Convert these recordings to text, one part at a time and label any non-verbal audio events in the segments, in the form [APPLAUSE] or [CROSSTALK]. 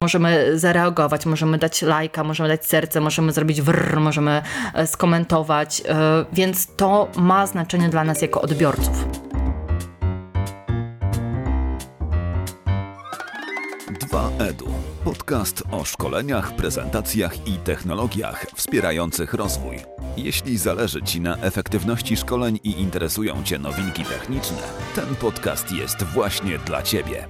możemy zareagować, możemy dać lajka, możemy dać serce, możemy zrobić wrr, możemy e, skomentować, e, więc to ma znaczenie dla nas jako odbiorców. 2EDU. Podcast o szkoleniach, prezentacjach i technologiach wspierających rozwój. Jeśli zależy Ci na efektywności szkoleń i interesują Cię nowinki techniczne, ten podcast jest właśnie dla Ciebie.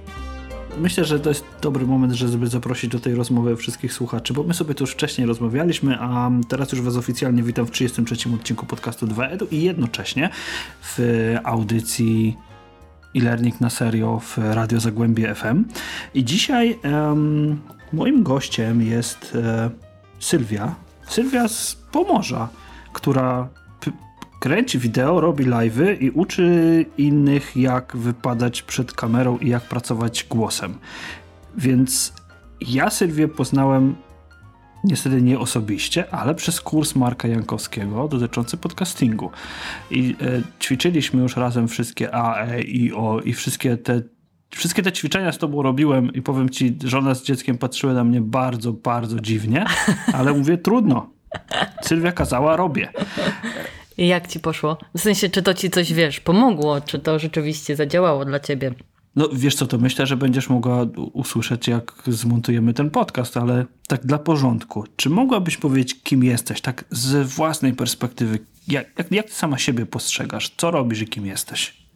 Myślę, że to jest dobry moment, żeby zaprosić do tej rozmowy wszystkich słuchaczy, bo my sobie tu już wcześniej rozmawialiśmy, a teraz już Was oficjalnie witam w 33 odcinku podcastu 2EDU i jednocześnie w audycji e-learning na serio w Radio Zagłębie FM. I dzisiaj um, moim gościem jest e, Sylwia. Sylwia z Pomorza, która kręci wideo, robi live'y i uczy innych jak wypadać przed kamerą i jak pracować głosem. Więc ja Sylwię poznałem niestety nie osobiście, ale przez kurs Marka Jankowskiego dotyczący podcastingu. I e, ćwiczyliśmy już razem wszystkie A, E, I, O i wszystkie te Wszystkie te ćwiczenia z tobą robiłem i powiem ci, żona z dzieckiem patrzyły na mnie bardzo, bardzo dziwnie, ale mówię trudno. Sylwia kazała, robię. I jak ci poszło? W sensie, czy to ci coś, wiesz, pomogło? Czy to rzeczywiście zadziałało dla ciebie? No wiesz co, to myślę, że będziesz mogła usłyszeć, jak zmontujemy ten podcast, ale tak dla porządku. Czy mogłabyś powiedzieć, kim jesteś, tak z własnej perspektywy? Jak, jak, jak ty sama siebie postrzegasz? Co robisz i kim jesteś?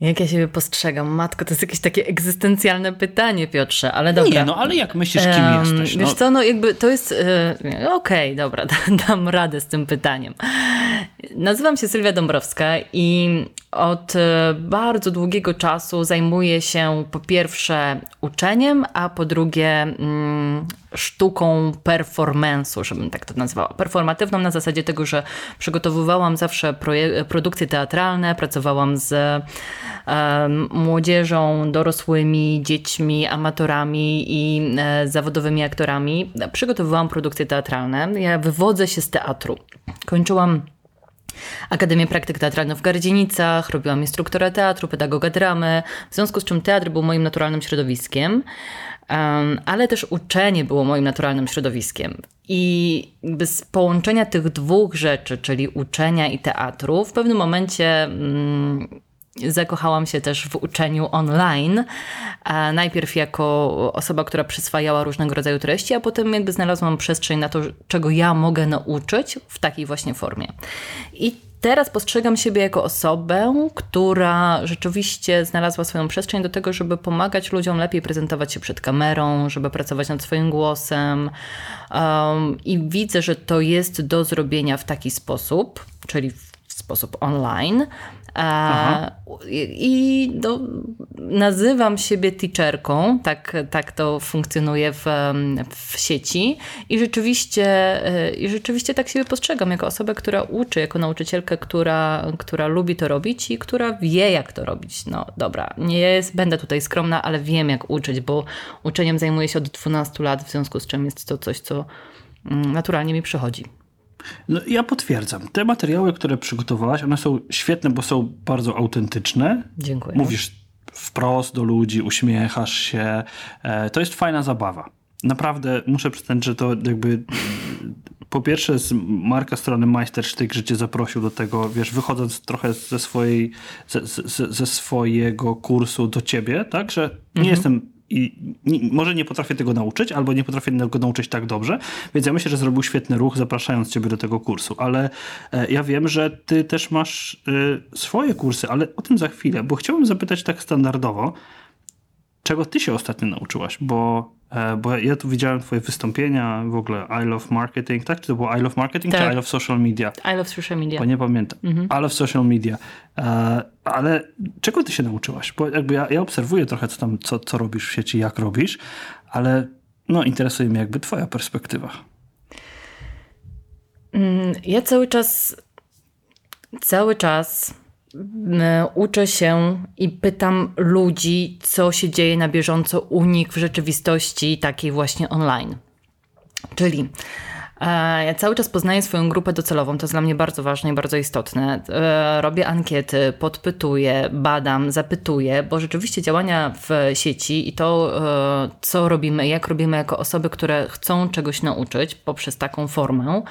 Jak ja siebie postrzegam? Matko, to jest jakieś takie egzystencjalne pytanie, Piotrze, ale dobra. Nie, no ale jak myślisz, kim um, jesteś? No. Wiesz co, no jakby to jest... Yy, Okej, okay, dobra, [LAUGHS] dam radę z tym pytaniem. Nazywam się Sylwia Dąbrowska i od e, bardzo długiego czasu zajmuję się po pierwsze uczeniem, a po drugie mm, sztuką performance'u, żebym tak to nazwała. Performatywną na zasadzie tego, że przygotowywałam zawsze produkcje teatralne, pracowałam z e, młodzieżą, dorosłymi, dziećmi, amatorami i e, zawodowymi aktorami. Przygotowywałam produkcje teatralne. Ja wywodzę się z teatru. Kończyłam Akademię Praktyk Teatralnych w Gardzienicach, robiłam instruktora teatru, pedagoga dramy, w związku z czym teatr był moim naturalnym środowiskiem, ale też uczenie było moim naturalnym środowiskiem. I z połączenia tych dwóch rzeczy, czyli uczenia i teatru, w pewnym momencie mm, Zakochałam się też w uczeniu online. Najpierw jako osoba, która przyswajała różnego rodzaju treści, a potem jakby znalazłam przestrzeń na to, czego ja mogę nauczyć w takiej właśnie formie. I teraz postrzegam siebie jako osobę, która rzeczywiście znalazła swoją przestrzeń do tego, żeby pomagać ludziom lepiej prezentować się przed kamerą, żeby pracować nad swoim głosem. Um, I widzę, że to jest do zrobienia w taki sposób, czyli w sposób online, Aha. I no, nazywam siebie teacherką, tak, tak to funkcjonuje w, w sieci i rzeczywiście, e, i rzeczywiście tak siebie postrzegam jako osobę, która uczy, jako nauczycielkę, która, która lubi to robić i która wie, jak to robić. No dobra, nie jest, będę tutaj skromna, ale wiem, jak uczyć, bo uczeniem zajmuję się od 12 lat, w związku z czym jest to coś, co mm, naturalnie mi przychodzi. No, ja potwierdzam. Te materiały, które przygotowałaś, one są świetne, bo są bardzo autentyczne. Dziękuję. Mówisz wprost do ludzi, uśmiechasz się. E, to jest fajna zabawa. Naprawdę muszę przyznać, że to jakby po pierwsze z marka strony Majstersztyk, że cię zaprosił do tego, wiesz, wychodząc trochę ze swojej, ze, ze, ze swojego kursu do ciebie, tak, że nie mhm. jestem i nie, może nie potrafię tego nauczyć, albo nie potrafię tego nauczyć tak dobrze, więc ja myślę, że zrobił świetny ruch, zapraszając ciebie do tego kursu, ale e, ja wiem, że ty też masz e, swoje kursy, ale o tym za chwilę, bo chciałbym zapytać tak standardowo, czego ty się ostatnio nauczyłaś, bo bo ja tu widziałem twoje wystąpienia, w ogóle I Love Marketing, tak? Czy to było I Love Marketing, tak. czy I Love Social Media? I Love Social Media. Bo nie pamiętam. Mhm. I Love Social Media. E, ale czego ty się nauczyłaś? Bo jakby ja, ja obserwuję trochę, co tam, co, co robisz w sieci, jak robisz, ale no, interesuje mnie jakby twoja perspektywa. Mm, ja cały czas, cały czas uczę się i pytam ludzi, co się dzieje na bieżąco u nich w rzeczywistości takiej właśnie online. Czyli E, ja cały czas poznaję swoją grupę docelową, to jest dla mnie bardzo ważne i bardzo istotne. E, robię ankiety, podpytuję, badam, zapytuję, bo rzeczywiście działania w sieci i to, e, co robimy, jak robimy jako osoby, które chcą czegoś nauczyć poprzez taką formę,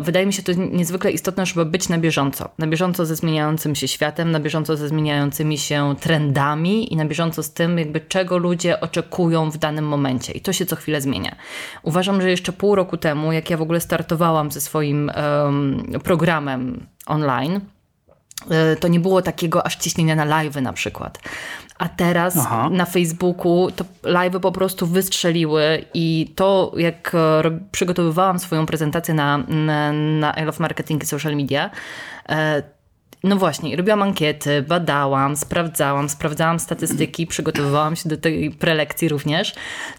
Wydaje mi się to niezwykle istotne, żeby być na bieżąco. Na bieżąco ze zmieniającym się światem, na bieżąco ze zmieniającymi się trendami i na bieżąco z tym, jakby czego ludzie oczekują w danym momencie. I to się co chwilę zmienia. Uważam, że jeszcze pół roku temu, jak ja w ogóle startowałam ze swoim um, programem online, to nie było takiego aż ciśnienia na live na przykład. A teraz Aha. na Facebooku to live po prostu wystrzeliły i to, jak e, przygotowywałam swoją prezentację na, na, na I Love Marketing i Social Media, e, no właśnie, robiłam ankiety, badałam, sprawdzałam, sprawdzałam statystyki, przygotowywałam się do tej prelekcji również,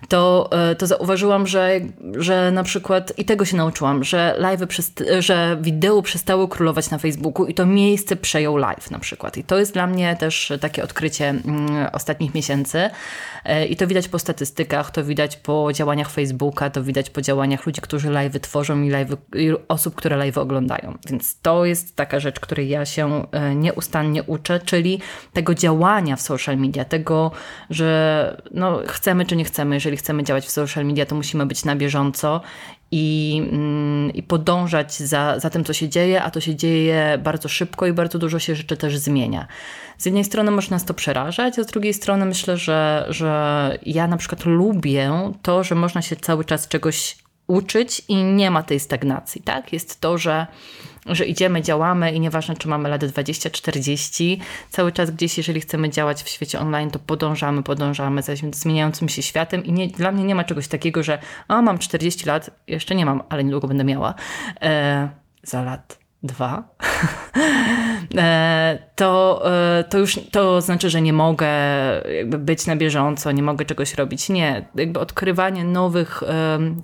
to, e, to zauważyłam, że, że na przykład, i tego się nauczyłam, że live, że wideo przestały królować na Facebooku i to miejsce przejął live na przykład. I to jest dla mnie też takie odkrycie mm, ostatnich miesięcy e, i to widać po statystykach, to widać po działaniach Facebooka, to widać po działaniach ludzi, którzy live tworzą i, live, i osób, które live oglądają. Więc to jest taka rzecz, której ja się E, nieustannie uczę, czyli tego działania w social media, tego, że no, chcemy czy nie chcemy, jeżeli chcemy działać w social media, to musimy być na bieżąco i, mm, i podążać za, za tym, co się dzieje, a to się dzieje bardzo szybko i bardzo dużo się rzeczy też zmienia. Z jednej strony może nas to przerażać, a z drugiej strony myślę, że, że ja na przykład lubię to, że można się cały czas czegoś uczyć i nie ma tej stagnacji, tak? Jest to, że że idziemy, działamy i nieważne, czy mamy lat 20, 40, cały czas gdzieś, jeżeli chcemy działać w świecie online, to podążamy, podążamy za zmieniającym się światem i nie, dla mnie nie ma czegoś takiego, że a, mam 40 lat, jeszcze nie mam, ale niedługo będę miała, e, za lat dwa, [LAUGHS] e, to, e, to już to znaczy, że nie mogę być na bieżąco, nie mogę czegoś robić. Nie, jakby odkrywanie nowych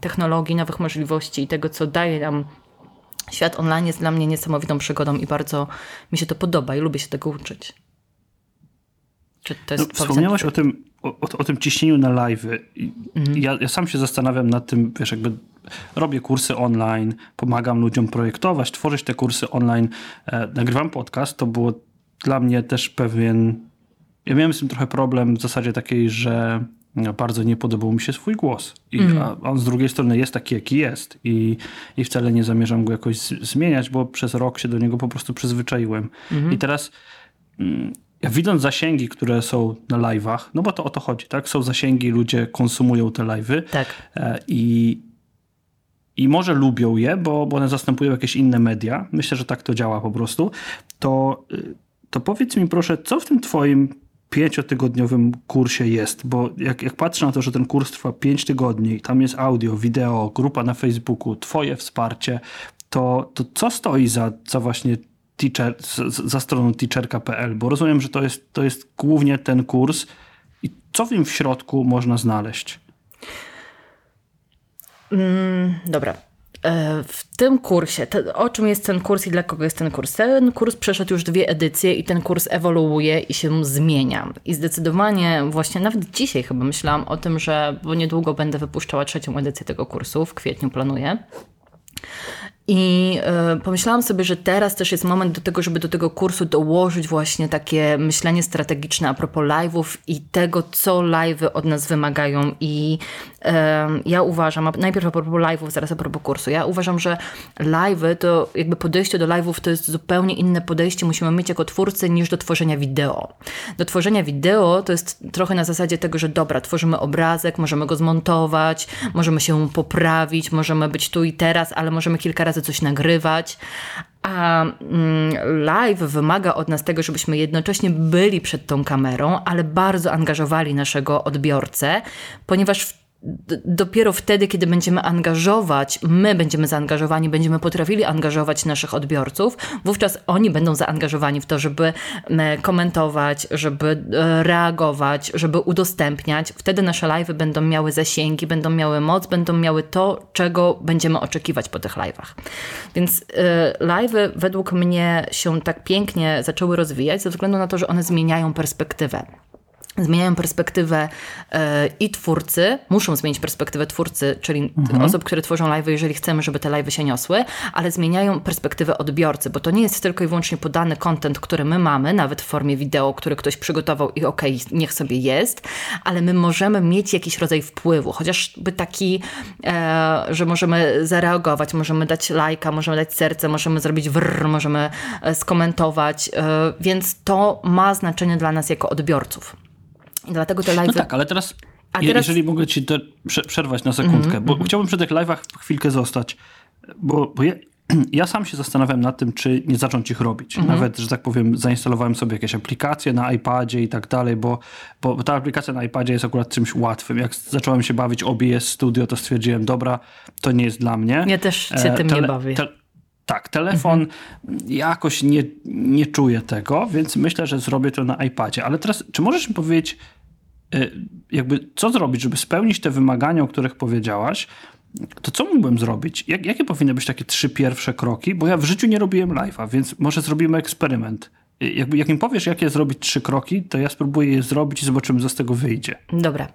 technologii, nowych możliwości i tego, co daje nam Świat online jest dla mnie niesamowitą przygodą i bardzo mi się to podoba i lubię się tego uczyć. Czy to jest no, wspomniałaś o tym, o, o, tym ciśnieniu na live. Mhm. Ja, ja sam się zastanawiam nad tym, wiesz, jakby robię kursy online, pomagam ludziom projektować, tworzyć te kursy online, e, nagrywam podcast, to było dla mnie też pewien. Ja miałem z tym trochę problem w zasadzie takiej, że bardzo nie podobał mi się swój głos. I, mm. a on z drugiej strony jest taki, jaki jest. I, I wcale nie zamierzam go jakoś zmieniać, bo przez rok się do niego po prostu przyzwyczaiłem. Mm. I teraz mm, widząc zasięgi, które są na live'ach, no bo to o to chodzi, tak? Są zasięgi, ludzie konsumują te live'y. Tak. E, I, i może lubią je, bo, bo one zastępują jakieś inne media. Myślę, że tak to działa po prostu. To, y, to powiedz mi proszę, co w tym twoim pięciotygodniowym kursie jest, bo jak, jak patrzę na to, że ten kurs trwa pięć tygodni, tam jest audio, wideo, grupa na Facebooku, twoje wsparcie, to, to co stoi za, za właśnie teacher, za stroną teacherka.pl? Bo rozumiem, że to jest, to jest głównie ten kurs i co w nim w środku można znaleźć? Mm, dobra. E, w tym kursie, te, o czym jest ten kurs i dla kogo jest ten kurs? Ten kurs przeszedł już dwie edycje i ten kurs ewoluuje i się zmienia. I zdecydowanie właśnie nawet dzisiaj chyba myślałam o tym, że bo niedługo będę wypuszczała trzecią edycję tego kursu, w kwietniu planuję. I y, pomyślałam sobie, że teraz też jest moment do tego, żeby do tego kursu dołożyć właśnie takie myślenie strategiczne a propos live'ów i tego, co live'y od nas wymagają. I y, ja uważam, najpierw a propos live'ów, zaraz a propos kursu, ja uważam, że live'y to jakby podejście do live'ów to jest zupełnie inne podejście musimy mieć jako twórcy niż do tworzenia wideo. Do tworzenia wideo to jest trochę na zasadzie tego, że dobra, tworzymy obrazek, możemy go zmontować, możemy się poprawić, możemy być tu i teraz, ale możemy kilka razy razy coś nagrywać, a mm, live wymaga od nas tego, żebyśmy jednocześnie byli przed tą kamerą, ale bardzo angażowali naszego odbiorcę, ponieważ w dopiero wtedy, kiedy będziemy angażować, my będziemy zaangażowani, będziemy potrafili angażować naszych odbiorców, wówczas oni będą zaangażowani w to, żeby komentować, żeby e, reagować, żeby udostępniać. Wtedy nasze live będą miały zasięgi, będą miały moc, będą miały to, czego będziemy oczekiwać po tych live'ach. Więc e, live według mnie się tak pięknie zaczęły rozwijać ze względu na to, że one zmieniają perspektywę. Zmieniają perspektywę e, i twórcy, muszą zmienić perspektywę twórcy, czyli Mhm. osób, które tworzą live'y, jeżeli chcemy, żeby te live'y się niosły, ale zmieniają perspektywę odbiorcy, bo to nie jest tylko i wyłącznie podany content, który my mamy, nawet w formie wideo, który ktoś przygotował i okej, niech sobie jest, ale my możemy mieć jakiś rodzaj wpływu, chociażby taki, e, że możemy zareagować, możemy dać lajka, możemy dać serce, możemy zrobić wrr, możemy e, skomentować, e, więc to ma znaczenie dla nas jako odbiorców. Dlatego te live'y... No tak, ale teraz, A je- teraz- jeżeli mogę ci to prze, przerwać na sekundkę, bo chciałbym przy tych live'ach chwilkę zostać, bo, bo ja, [CLEARS THROAT] ja sam się zastanawiam nad tym, czy nie zacząć ich robić. Nawet, że tak powiem, zainstalowałem sobie jakieś aplikacje na iPadzie i tak dalej, bo, bo ta aplikacja na iPadzie jest akurat czymś łatwym. Jak zacząłem się bawić OBS Studio, to stwierdziłem, dobra, to nie jest dla mnie. Ja też się E, tym nie bawię. te- tak, telefon jakoś nie, nie czuję tego, więc myślę, że zrobię to na iPadzie. Ale teraz, czy możesz mi powiedzieć, y, jakby co zrobić, żeby spełnić te wymagania, o których powiedziałaś? To co mógłbym zrobić? Jak, jakie powinny być takie trzy pierwsze kroki? Bo ja w życiu nie robiłem live'a, więc może zrobimy eksperyment. Y, Jakby, jak mi powiesz, jakie zrobić trzy kroki, to ja spróbuję je zrobić i zobaczymy, co z tego wyjdzie. Dobra.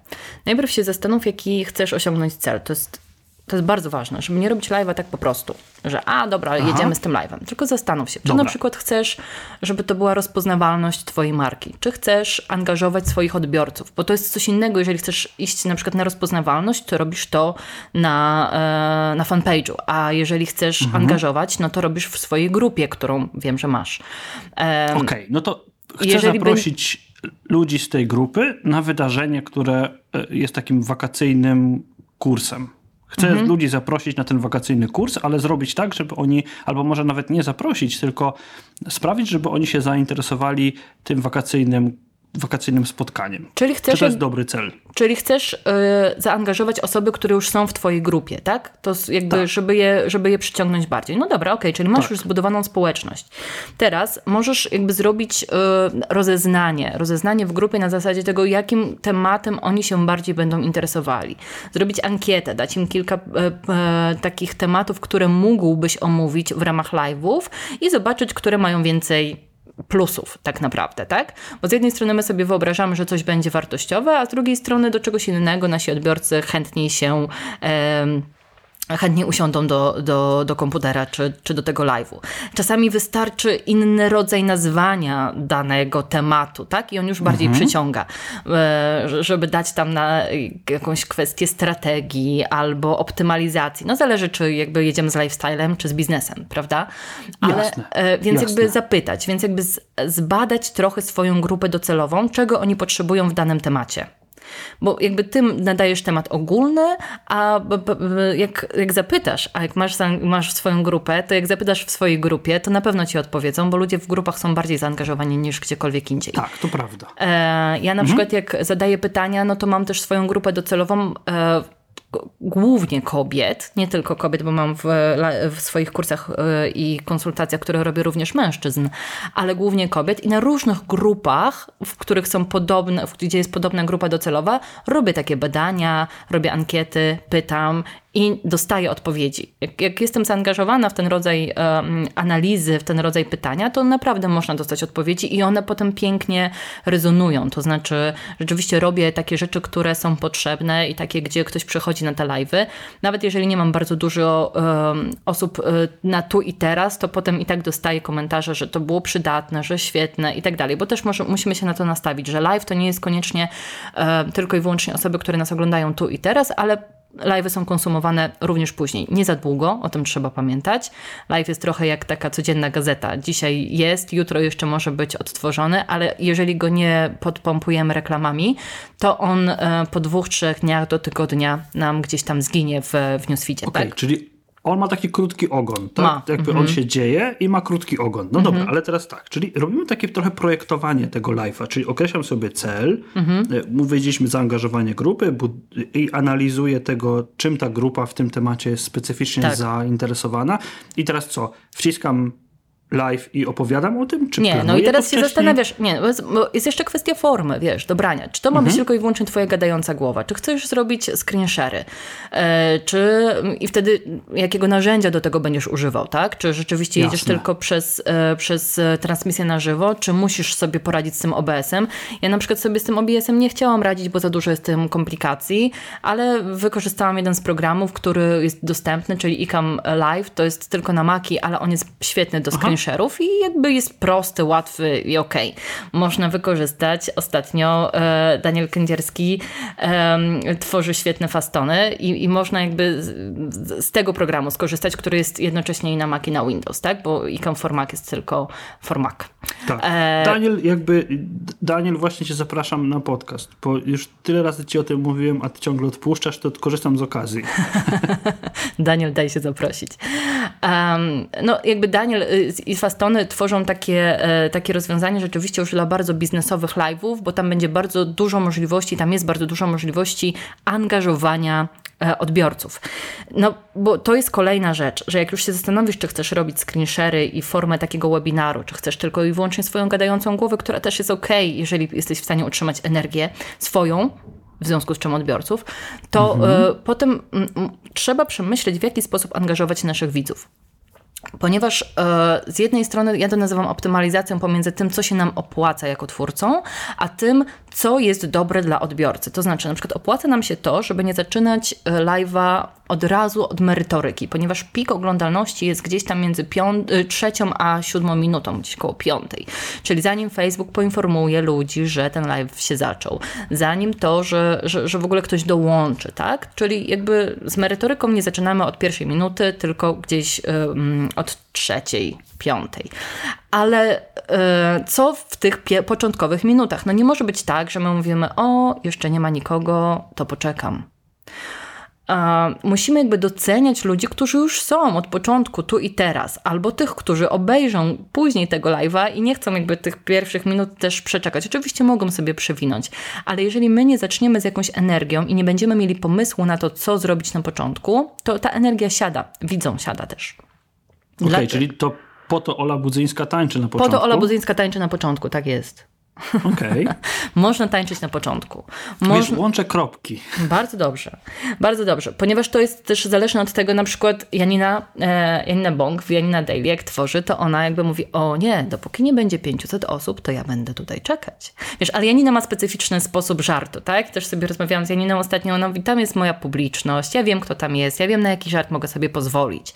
Najpierw się zastanów, jaki chcesz osiągnąć cel. To jest, to jest bardzo ważne, żeby nie robić live'a tak po prostu, że a dobra, jedziemy z tym live'em. Tylko zastanów się, czy Dobra. na przykład chcesz, żeby to była rozpoznawalność twojej marki, czy chcesz angażować swoich odbiorców, bo to jest coś innego, jeżeli chcesz iść na przykład na rozpoznawalność, to robisz to na, e, na fanpage'u, a jeżeli chcesz angażować, no to robisz w swojej grupie, którą wiem, że masz. E, Okej, no to chcę jeżeli by- zaprosić ludzi z tej grupy na wydarzenie, które e, jest takim wakacyjnym kursem. Chcę Mhm. ludzi zaprosić na ten wakacyjny kurs, ale zrobić tak, żeby oni, albo może nawet nie zaprosić, tylko sprawić, żeby oni się zainteresowali tym wakacyjnym, wakacyjnym spotkaniem. Czyli Czy chcesz to jest dobry cel? Czyli chcesz y, zaangażować osoby, które już są w twojej grupie, tak? To jakby, żeby, je, żeby je przyciągnąć bardziej. No dobra, okej, czyli masz Tak. już zbudowaną społeczność. Teraz możesz jakby zrobić y, rozeznanie, rozeznanie w grupie na zasadzie tego, jakim tematem oni się bardziej będą interesowali. Zrobić ankietę, dać im kilka y, takich tematów, które mógłbyś omówić w ramach live'ów i zobaczyć, które mają więcej plusów tak naprawdę, tak? Bo z jednej strony my sobie wyobrażamy, że coś będzie wartościowe, a z drugiej strony do czegoś innego nasi odbiorcy chętniej się... em, chętnie usiądą do, do, do komputera czy, czy do tego live'u. Czasami wystarczy inny rodzaj nazwania danego tematu, tak? I on już bardziej przyciąga, e, żeby dać tam na jakąś kwestię strategii albo optymalizacji. No zależy, czy jakby jedziemy z lifestylem, czy z biznesem, prawda? Ale, Jasne, e, więc jasne. jakby zapytać, więc jakby zbadać trochę swoją grupę docelową, czego oni potrzebują w danym temacie. Bo jakby ty nadajesz temat ogólny, a jak, jak zapytasz, a jak masz, masz swoją grupę, to jak zapytasz w swojej grupie, to na pewno ci odpowiedzą, bo ludzie w grupach są bardziej zaangażowani niż gdziekolwiek indziej. Tak, to prawda. E, ja na przykład jak zadaję pytania, no to mam też swoją grupę docelową e, głównie kobiet, nie tylko kobiet, bo mam w, w swoich kursach e, i konsultacjach, które robię również mężczyzn, ale głównie kobiet i na różnych grupach, w których są podobne, gdzie jest podobna grupa docelowa, robię takie badania, robię ankiety, pytam i dostaję odpowiedzi. Jak, jak jestem zaangażowana w ten rodzaj analizy, w ten rodzaj pytania, to naprawdę można dostać odpowiedzi i one potem pięknie rezonują. To znaczy, rzeczywiście robię takie rzeczy, które są potrzebne i takie, gdzie ktoś przychodzi na te live'y. Nawet jeżeli nie mam bardzo dużo osób e, na tu i teraz, to potem i tak dostaję komentarze, że to było przydatne, że świetne i tak dalej. Bo też może, musimy się na to nastawić, że live to nie jest koniecznie tylko i wyłącznie osoby, które nas oglądają tu i teraz, ale Live'y są konsumowane również później. Nie za długo, o tym trzeba pamiętać. Live jest trochę jak taka codzienna gazeta. Dzisiaj jest, jutro jeszcze może być odtworzony, ale jeżeli go nie podpompujemy reklamami, to on e, po dwóch, trzech dniach do tygodnia nam gdzieś tam zginie w, w newsfeedzie. Okej, Tak? czyli on ma taki krótki ogon, tak? Ma. Jakby on się dzieje i ma krótki ogon. No dobra, ale teraz tak, czyli robimy takie trochę projektowanie tego live'a, czyli określam sobie cel, mhm. powiedzieliśmy zaangażowanie grupy i analizuję tego, czym ta grupa w tym temacie jest specyficznie Tak. zainteresowana. I teraz co? Wciskam live i opowiadam o tym? Czy nie, no i teraz się zastanawiasz, nie, jest jeszcze kwestia formy, wiesz, dobrania. Czy to ma być mhm. tylko i wyłącznie twoja gadająca głowa? Czy chcesz zrobić screen share? E, czy i wtedy jakiego narzędzia do tego będziesz używał, tak? Czy rzeczywiście Jasne. jedziesz tylko przez, e, przez transmisję na żywo, czy musisz sobie poradzić z tym OBS-em? Ja na przykład sobie z tym OBS-em nie chciałam radzić, bo za dużo jest tym komplikacji, ale wykorzystałam jeden z programów, który jest dostępny, czyli iCam Live, to jest tylko na Maki, ale on jest świetny do screen share'ów i jakby jest prosty, łatwy i okej. Okay. Można wykorzystać. Ostatnio e, Daniel Kędzierski e, tworzy świetne fastony i, i można jakby z, z, tego programu skorzystać, który jest jednocześnie i na Mac i na Windows, tak? Bo iCam for Mac jest tylko for Mac. Tak. E... Daniel, jakby Daniel, właśnie cię zapraszam na podcast, bo już tyle razy ci o tym mówiłem, a ty ciągle odpuszczasz, to korzystam z okazji. [LAUGHS] Daniel, daj się zaprosić. Um, no jakby Daniel y, i Fastony tworzą takie, e, takie rozwiązanie rzeczywiście już dla bardzo biznesowych live'ów, bo tam będzie bardzo dużo możliwości, tam jest bardzo dużo możliwości angażowania odbiorców. No, bo to jest kolejna rzecz, że jak już się zastanowisz, czy chcesz robić screenshery i formę takiego webinaru, czy chcesz tylko i wyłącznie swoją gadającą głowę, która też jest ok, jeżeli jesteś w stanie utrzymać energię swoją, w związku z czym odbiorców, to mhm. y, potem y, trzeba przemyśleć, w jaki sposób angażować naszych widzów. Ponieważ e, z jednej strony ja to nazywam optymalizacją pomiędzy tym, co się nam opłaca jako twórcą, a tym, co jest dobre dla odbiorcy. To znaczy, na przykład opłaca nam się to, żeby nie zaczynać e, live'a od razu od merytoryki, ponieważ pik oglądalności jest gdzieś tam między e, trzecią a siódmą minutą, gdzieś koło piątej. Czyli zanim Facebook poinformuje ludzi, że ten live się zaczął, zanim to, że, że, że w ogóle ktoś dołączy, tak? Czyli jakby z merytoryką nie zaczynamy od pierwszej minuty, tylko gdzieś od trzeciej, piątej. Ale e, co w tych początkowych minutach? No nie może być tak, że my mówimy, o, jeszcze nie ma nikogo, to poczekam musimy jakby doceniać ludzi, którzy już są od początku, tu i teraz, albo tych, którzy obejrzą później tego live'a i nie chcą jakby tych pierwszych minut też przeczekać. Oczywiście mogą sobie przewinąć, ale jeżeli my nie zaczniemy z jakąś energią i nie będziemy mieli pomysłu na to, co zrobić na początku, to ta energia siada, widzą siada też. Okej, okay, czyli to po to Ola Budzyńska tańczy na początku? Po to Ola Budzyńska tańczy na początku, tak jest. Okay. [LAUGHS] Można tańczyć na początku. Można... Wiesz, łączę kropki. Bardzo dobrze. Bardzo dobrze. Ponieważ to jest też zależne od tego, na przykład Janina, e, Janina Bong w Janina Daily, jak tworzy, to ona jakby mówi, o nie, dopóki nie będzie 500 osób, to ja będę tutaj czekać. Wiesz, ale Janina ma specyficzny sposób żartu, tak? Też sobie rozmawiałam z Janiną ostatnio, ona mówi, tam jest moja publiczność, ja wiem, kto tam jest, ja wiem, na jaki żart mogę sobie pozwolić.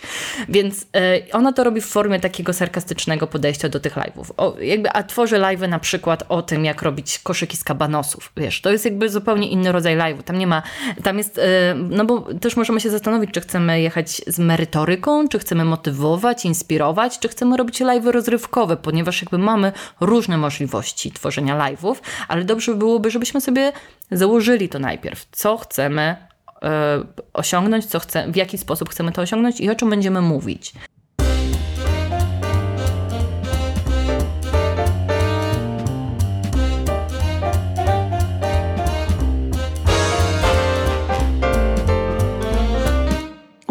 Więc e, ona to robi w formie takiego sarkastycznego podejścia do tych live'ów. O, jakby, a tworzy live'y na przykład o tym, jak robić koszyki z kabanosów. Wiesz, to jest jakby zupełnie inny rodzaj live'u. Tam nie ma, tam jest, e, no bo też możemy się zastanowić, czy chcemy jechać z merytoryką, czy chcemy motywować, inspirować, czy chcemy robić live'y rozrywkowe, ponieważ jakby mamy różne możliwości tworzenia live'ów, ale dobrze byłoby, żebyśmy sobie założyli to najpierw, co chcemy e, osiągnąć, co chce, w jaki sposób chcemy to osiągnąć i o czym będziemy mówić.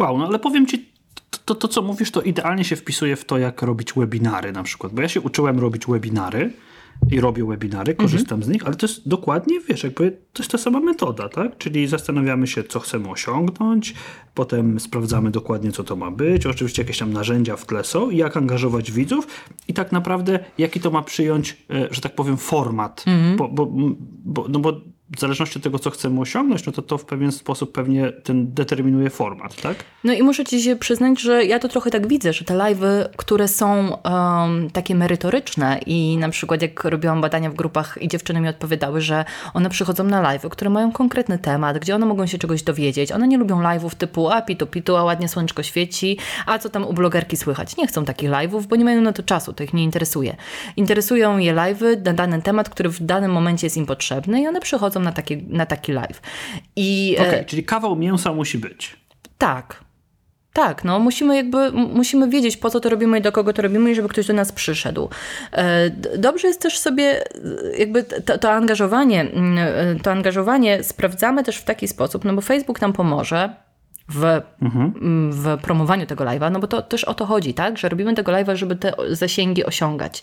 Wow, no ale powiem ci, to, to, to, co mówisz, to idealnie się wpisuje w to, jak robić webinary na przykład. Bo ja się uczyłem robić webinary i robię webinary, korzystam mhm. z nich, ale to jest dokładnie, wiesz, jakby to jest ta sama metoda, tak? Czyli zastanawiamy się, co chcemy osiągnąć, potem sprawdzamy dokładnie, co to ma być, oczywiście jakieś tam narzędzia w tle są jak angażować widzów i tak naprawdę jaki to ma przyjąć, e, że tak powiem, format, mhm. bo, bo, bo, no bo w zależności od tego, co chcemy osiągnąć, no to to w pewien sposób pewnie ten determinuje format, tak? No i muszę ci się przyznać, że ja to trochę tak widzę, że te live'y, które są um, takie merytoryczne i na przykład jak robiłam badania w grupach i dziewczyny mi odpowiadały, że one przychodzą na live'y, które mają konkretny temat, gdzie one mogą się czegoś dowiedzieć. One nie lubią live'ów typu a pitu pitu, a ładnie słoneczko świeci, a co tam u blogerki słychać. Nie chcą takich live'ów, bo nie mają na to czasu, to ich nie interesuje. Interesują je live'y na dany temat, który w danym momencie jest im potrzebny i one przychodzą na taki, na taki live. I, okay, e... czyli kawał mięsa musi być. Tak. Tak, no musimy jakby, musimy wiedzieć po co to robimy i do kogo to robimy i żeby ktoś do nas przyszedł. E, dobrze jest też sobie jakby to, to angażowanie, e, to angażowanie sprawdzamy też w taki sposób, no bo Facebook nam pomoże, w, mhm. w promowaniu tego live'a, no bo to też o to chodzi, tak? Że robimy tego live'a, żeby te zasięgi osiągać.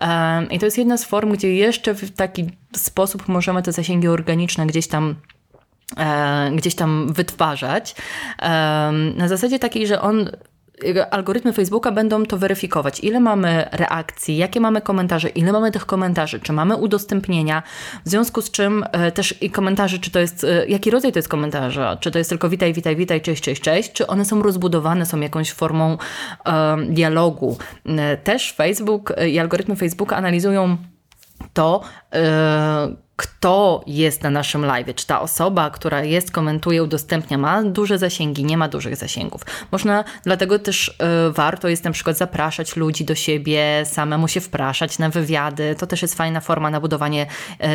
Um, I to jest jedna z form, gdzie jeszcze w taki sposób możemy te zasięgi organiczne gdzieś tam e, gdzieś tam wytwarzać. na zasadzie takiej, że on algorytmy Facebooka będą to weryfikować. Ile mamy reakcji, jakie mamy komentarze, ile mamy tych komentarzy, czy mamy udostępnienia, w związku z czym e, też i komentarze, czy to jest, e, jaki rodzaj to jest komentarza, czy to jest tylko witaj, witaj, witaj, cześć, cześć, cześć, czy one są rozbudowane, są jakąś formą dialogu. Też Facebook i algorytmy Facebooka analizują to, yy, kto jest na naszym live, czy ta osoba, która jest, komentuje, udostępnia, ma duże zasięgi, nie ma dużych zasięgów. Można, dlatego też y, warto jest na przykład zapraszać ludzi do siebie, samemu się wpraszać na wywiady. To też jest fajna forma na budowanie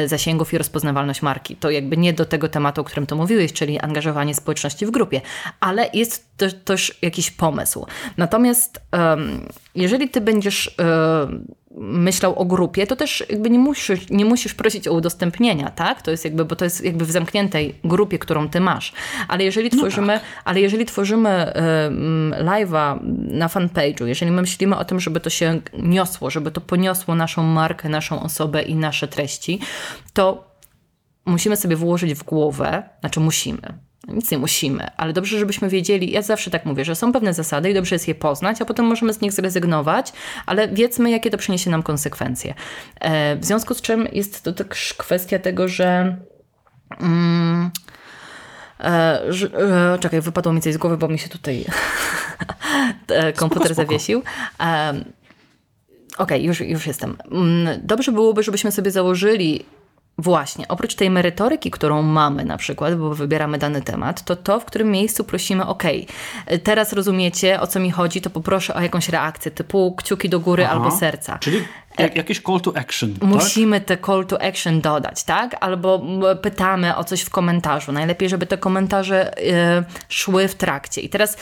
y, zasięgów i rozpoznawalność marki. To jakby nie do tego tematu, o którym to mówiłeś, czyli angażowanie społeczności w grupie, ale jest to, też jakiś pomysł. Natomiast jeżeli ty będziesz y, myślał o grupie, to też jakby nie musisz, nie musisz prosić o udostępnienia, tak? To jest jakby, bo to jest jakby w zamkniętej grupie, którą ty masz. Ale jeżeli no tworzymy, tak. ale jeżeli tworzymy live'a na fanpage'u, jeżeli my myślimy o tym, żeby to się niosło, żeby to poniosło naszą markę, naszą osobę i nasze treści, to musimy sobie włożyć w głowę, znaczy musimy, nic nie musimy, ale dobrze, żebyśmy wiedzieli, ja zawsze tak mówię, że są pewne zasady i dobrze jest je poznać, a potem możemy z nich zrezygnować, ale wiedzmy, jakie to przyniesie nam konsekwencje. E, w związku z czym jest to też kwestia tego, że. Mm, e, że, e, czekaj, wypadło mi coś z głowy, bo mi się tutaj [LAUGHS] komputer spoko, spoko. zawiesił. E, Okej, okay, już, już jestem. Mm, dobrze byłoby, żebyśmy sobie założyli Właśnie, oprócz tej merytoryki, którą mamy na przykład, bo wybieramy dany temat, to to, w którym miejscu prosimy, ok, teraz rozumiecie, o co mi chodzi, to poproszę o jakąś reakcję, typu kciuki do góry Aha, albo serca. Czyli jak, jakiś call to action. Tak? Musimy tak? te call to action dodać, tak? Albo pytamy o coś w komentarzu. Najlepiej, żeby te komentarze y, szły w trakcie. I teraz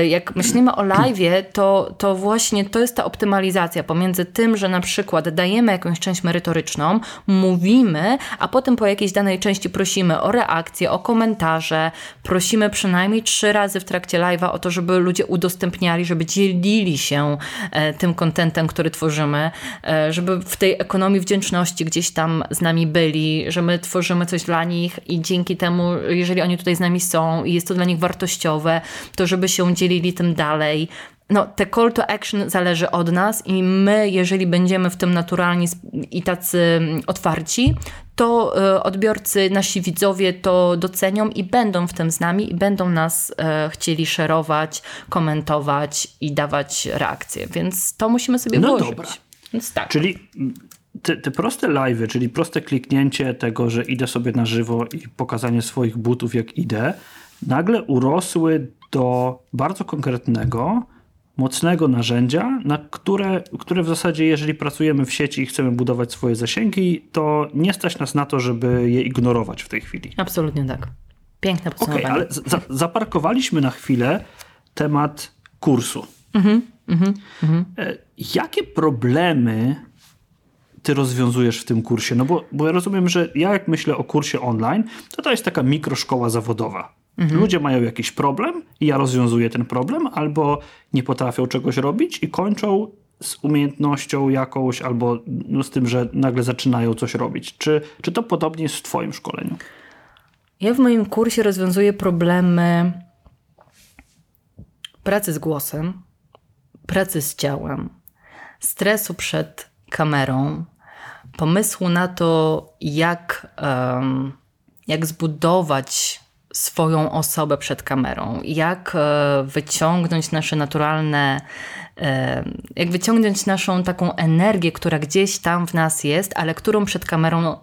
Y, jak myślimy o live, to, to właśnie to jest ta optymalizacja pomiędzy tym, że na przykład dajemy jakąś część merytoryczną, mówimy, a potem po jakiejś danej części prosimy o reakcję, o komentarze, prosimy przynajmniej trzy razy w trakcie live'a o to, żeby ludzie udostępniali, żeby dzielili się e, tym kontentem, który tworzymy, e, żeby w tej ekonomii wdzięczności gdzieś tam z nami byli, że my tworzymy coś dla nich i dzięki temu, jeżeli oni tutaj z nami są i jest to dla nich wartościowe, to żeby się dzielili tym dalej. No, te call to action zależy od nas i my, jeżeli będziemy w tym naturalni i tacy otwarci, to e, odbiorcy, nasi widzowie to docenią i będą w tym z nami i będą nas e, chcieli szerować, komentować i dawać reakcje. Więc to musimy sobie no włożyć. Dobra. Więc tak. Czyli te, te proste live'y, czyli proste kliknięcie tego, że idę sobie na żywo i pokazanie swoich butów jak idę, nagle urosły do bardzo konkretnego, mocnego narzędzia, na które, które w zasadzie, jeżeli pracujemy w sieci i chcemy budować swoje zasięgi, to nie stać nas na to, żeby je ignorować w tej chwili. Absolutnie tak. Piękne podsumowanie. Okay, ale za, zaparkowaliśmy na chwilę temat kursu. Mhm, mhm, mhm. Jakie problemy ty rozwiązujesz w tym kursie? No bo, bo ja rozumiem, że ja jak myślę o kursie online, to to jest taka mikroszkoła zawodowa. Mhm. Ludzie mają jakiś problem i ja rozwiązuję ten problem, albo nie potrafią czegoś robić i kończą z umiejętnością jakąś, albo no z tym, że nagle zaczynają coś robić. Czy, czy to podobnie jest w Twoim szkoleniu? Ja w moim kursie rozwiązuję problemy pracy z głosem, pracy z ciałem, stresu przed kamerą, pomysłu na to, jak, um, jak zbudować swoją osobę przed kamerą, jak e, wyciągnąć nasze naturalne, e, jak wyciągnąć naszą taką energię, która gdzieś tam w nas jest, ale którą przed kamerą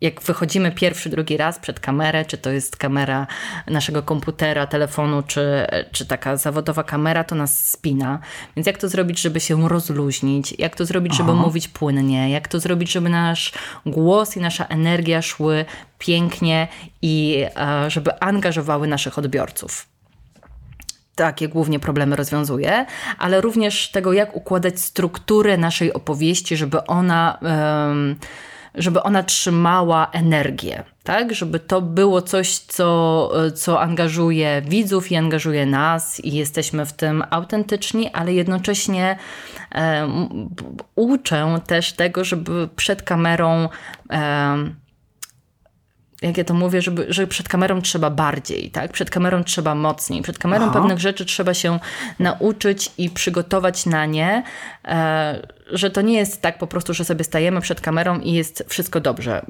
jak wychodzimy pierwszy, drugi raz przed kamerę, czy to jest kamera naszego komputera, telefonu, czy, czy taka zawodowa kamera, to nas spina. Więc jak to zrobić, żeby się rozluźnić? Jak to zrobić, żeby Aha. mówić płynnie? Jak to zrobić, żeby nasz głos i nasza energia szły pięknie i e, żeby angażowały naszych odbiorców? takie głównie problemy rozwiązuje, ale również tego, jak układać strukturę naszej opowieści, żeby ona. Um, żeby ona trzymała energię, tak? Żeby to było coś, co, co angażuje widzów i angażuje nas i jesteśmy w tym autentyczni, ale jednocześnie e, uczę też tego, żeby przed kamerą e, jak ja to mówię, żeby, że przed kamerą trzeba bardziej, tak? Przed kamerą trzeba mocniej. Przed kamerą Aha. pewnych rzeczy trzeba się nauczyć i przygotować na nie, e, że to nie jest tak po prostu, że sobie stajemy przed kamerą i jest wszystko dobrze.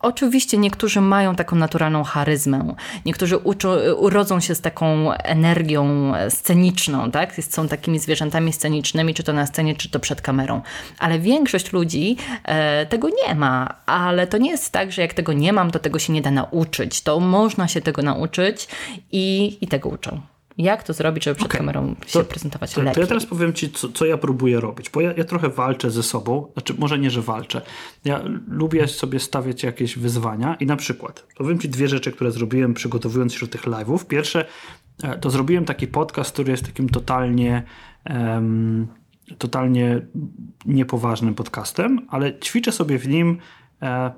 Oczywiście niektórzy mają taką naturalną charyzmę, niektórzy uczą, urodzą się z taką energią sceniczną, tak? Są takimi zwierzętami scenicznymi, czy to na scenie, czy to przed kamerą. Ale większość ludzi e, tego nie ma, ale to nie jest tak, że jak tego nie mam, to tego się nie da nauczyć. To można się tego nauczyć i, i tego uczą jak to zrobić, żeby przed okay. kamerą się to, prezentować to, lepiej. To ja teraz powiem Ci, co, co ja próbuję robić, bo ja, ja, trochę walczę ze sobą, znaczy może nie, że walczę. Ja lubię sobie stawiać jakieś wyzwania i na przykład powiem Ci dwie rzeczy, które zrobiłem przygotowując się do tych live'ów. Pierwsze, e, to zrobiłem taki podcast, który jest takim totalnie um, totalnie niepoważnym podcastem, ale ćwiczę sobie w nim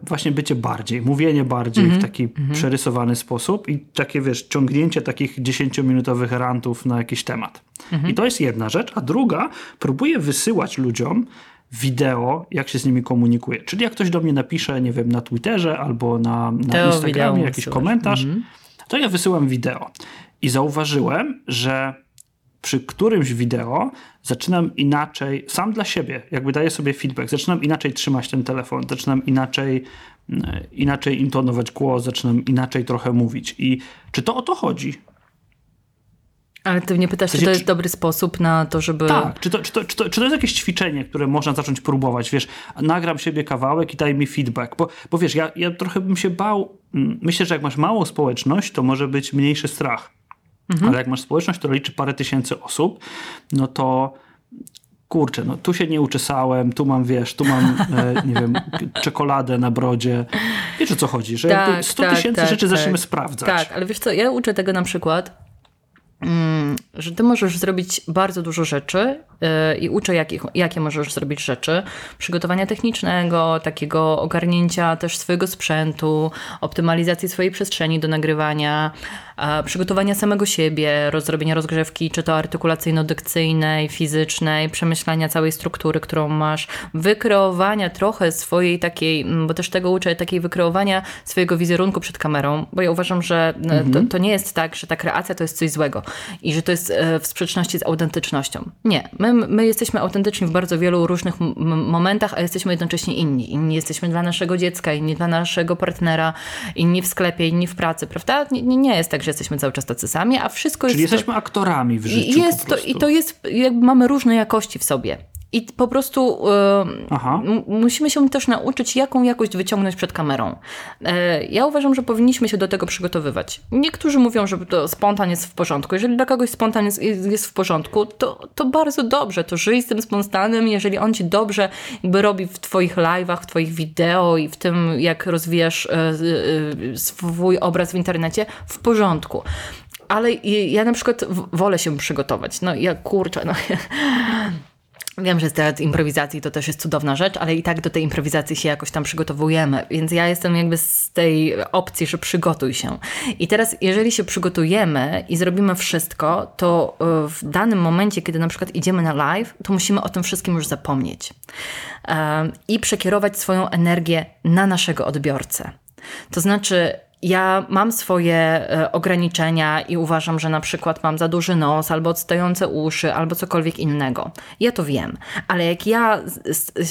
właśnie bycie bardziej, mówienie bardziej mm -hmm. w taki mm -hmm. przerysowany sposób i takie, wiesz, ciągnięcie takich 10-minutowych rantów na jakiś temat. Mm -hmm. I to jest jedna rzecz. A druga, próbuję wysyłać ludziom wideo, jak się z nimi komunikuje. Czyli jak ktoś do mnie napisze, nie wiem, na Twitterze albo na, na Instagramie jakiś wysyłasz. komentarz, mhm. to ja wysyłam wideo. I zauważyłem, że przy którymś wideo zaczynam inaczej, sam dla siebie, jakby daję sobie feedback, zaczynam inaczej trzymać ten telefon, zaczynam inaczej, mm, inaczej intonować głos, zaczynam inaczej trochę mówić. I czy to o to chodzi? Ale ty mnie pytasz, w sensie, czy to jest dobry sposób na to, żeby... Tak, czy to, czy, to, czy, to, czy to jest jakieś ćwiczenie, które można zacząć próbować, wiesz, nagram siebie kawałek i daj mi feedback, bo, bo wiesz, ja, ja trochę bym się bał, mm, myślę, że jak masz małą społeczność, to może być mniejszy strach Mhm. Ale jak masz społeczność, która liczy parę tysięcy osób, no to kurczę, no tu się nie uczesałem, tu mam, wiesz, tu mam, e, nie wiem, [LAUGHS] czekoladę na brodzie. Wiesz o co chodzi, że tak, 100 tak, tysięcy tak, rzeczy tak. zaczniemy sprawdzać. Tak, ale wiesz co, ja uczę tego na przykład, mm, że ty możesz zrobić bardzo dużo rzeczy i uczę, jakich, jakie możesz zrobić rzeczy. Przygotowania technicznego, takiego ogarnięcia też swojego sprzętu, optymalizacji swojej przestrzeni do nagrywania, przygotowania samego siebie, rozrobienia rozgrzewki, czy to artykulacyjno-dykcyjnej, fizycznej, przemyślania całej struktury, którą masz, wykreowania trochę swojej takiej, mm, bo też tego uczę, takiej wykreowania swojego wizerunku przed kamerą, bo ja uważam, że e, mhm. to, to, nie jest tak, że ta kreacja to jest coś złego i że to jest e, w sprzeczności z autentycznością. Nie, my, my jesteśmy autentyczni w bardzo wielu różnych momentach, a jesteśmy jednocześnie inni. Inni jesteśmy dla naszego dziecka, inni dla naszego partnera, inni w sklepie, inni w pracy, prawda? Nie, nie jest tak, że jesteśmy cały czas tacy sami, a wszystko Czyli jest... Czyli jesteśmy aktorami w życiu jest to, I to jest, jakby mamy różne jakości w sobie. I po prostu y, musimy się też nauczyć, jaką jakość wyciągnąć przed kamerą. Y, ja uważam, że powinniśmy się do tego przygotowywać. Niektórzy mówią, że to spontan jest w porządku. Jeżeli dla kogoś spontan jest, jest w porządku, to, to bardzo dobrze. To żyj z tym spontanem. Jeżeli on ci dobrze jakby robi w twoich live'ach, w twoich wideo i w tym, jak rozwijasz y, swój obraz w internecie, w porządku ale ja na przykład wolę się przygotować. No ja kurczę, no [LAUGHS] Wiem, że teatr improwizacji to też jest cudowna rzecz, ale i tak do tej improwizacji się jakoś tam przygotowujemy, więc ja jestem jakby z tej opcji, że przygotuj się. I teraz, jeżeli się przygotujemy i zrobimy wszystko, to e, w danym momencie, kiedy na przykład idziemy na live, to musimy o tym wszystkim już zapomnieć e, i przekierować swoją energię na naszego odbiorcę. To znaczy, ja mam swoje e, ograniczenia i uważam, że na przykład mam za duży nos, albo odstające uszy, albo cokolwiek innego. Ja to wiem, ale jak ja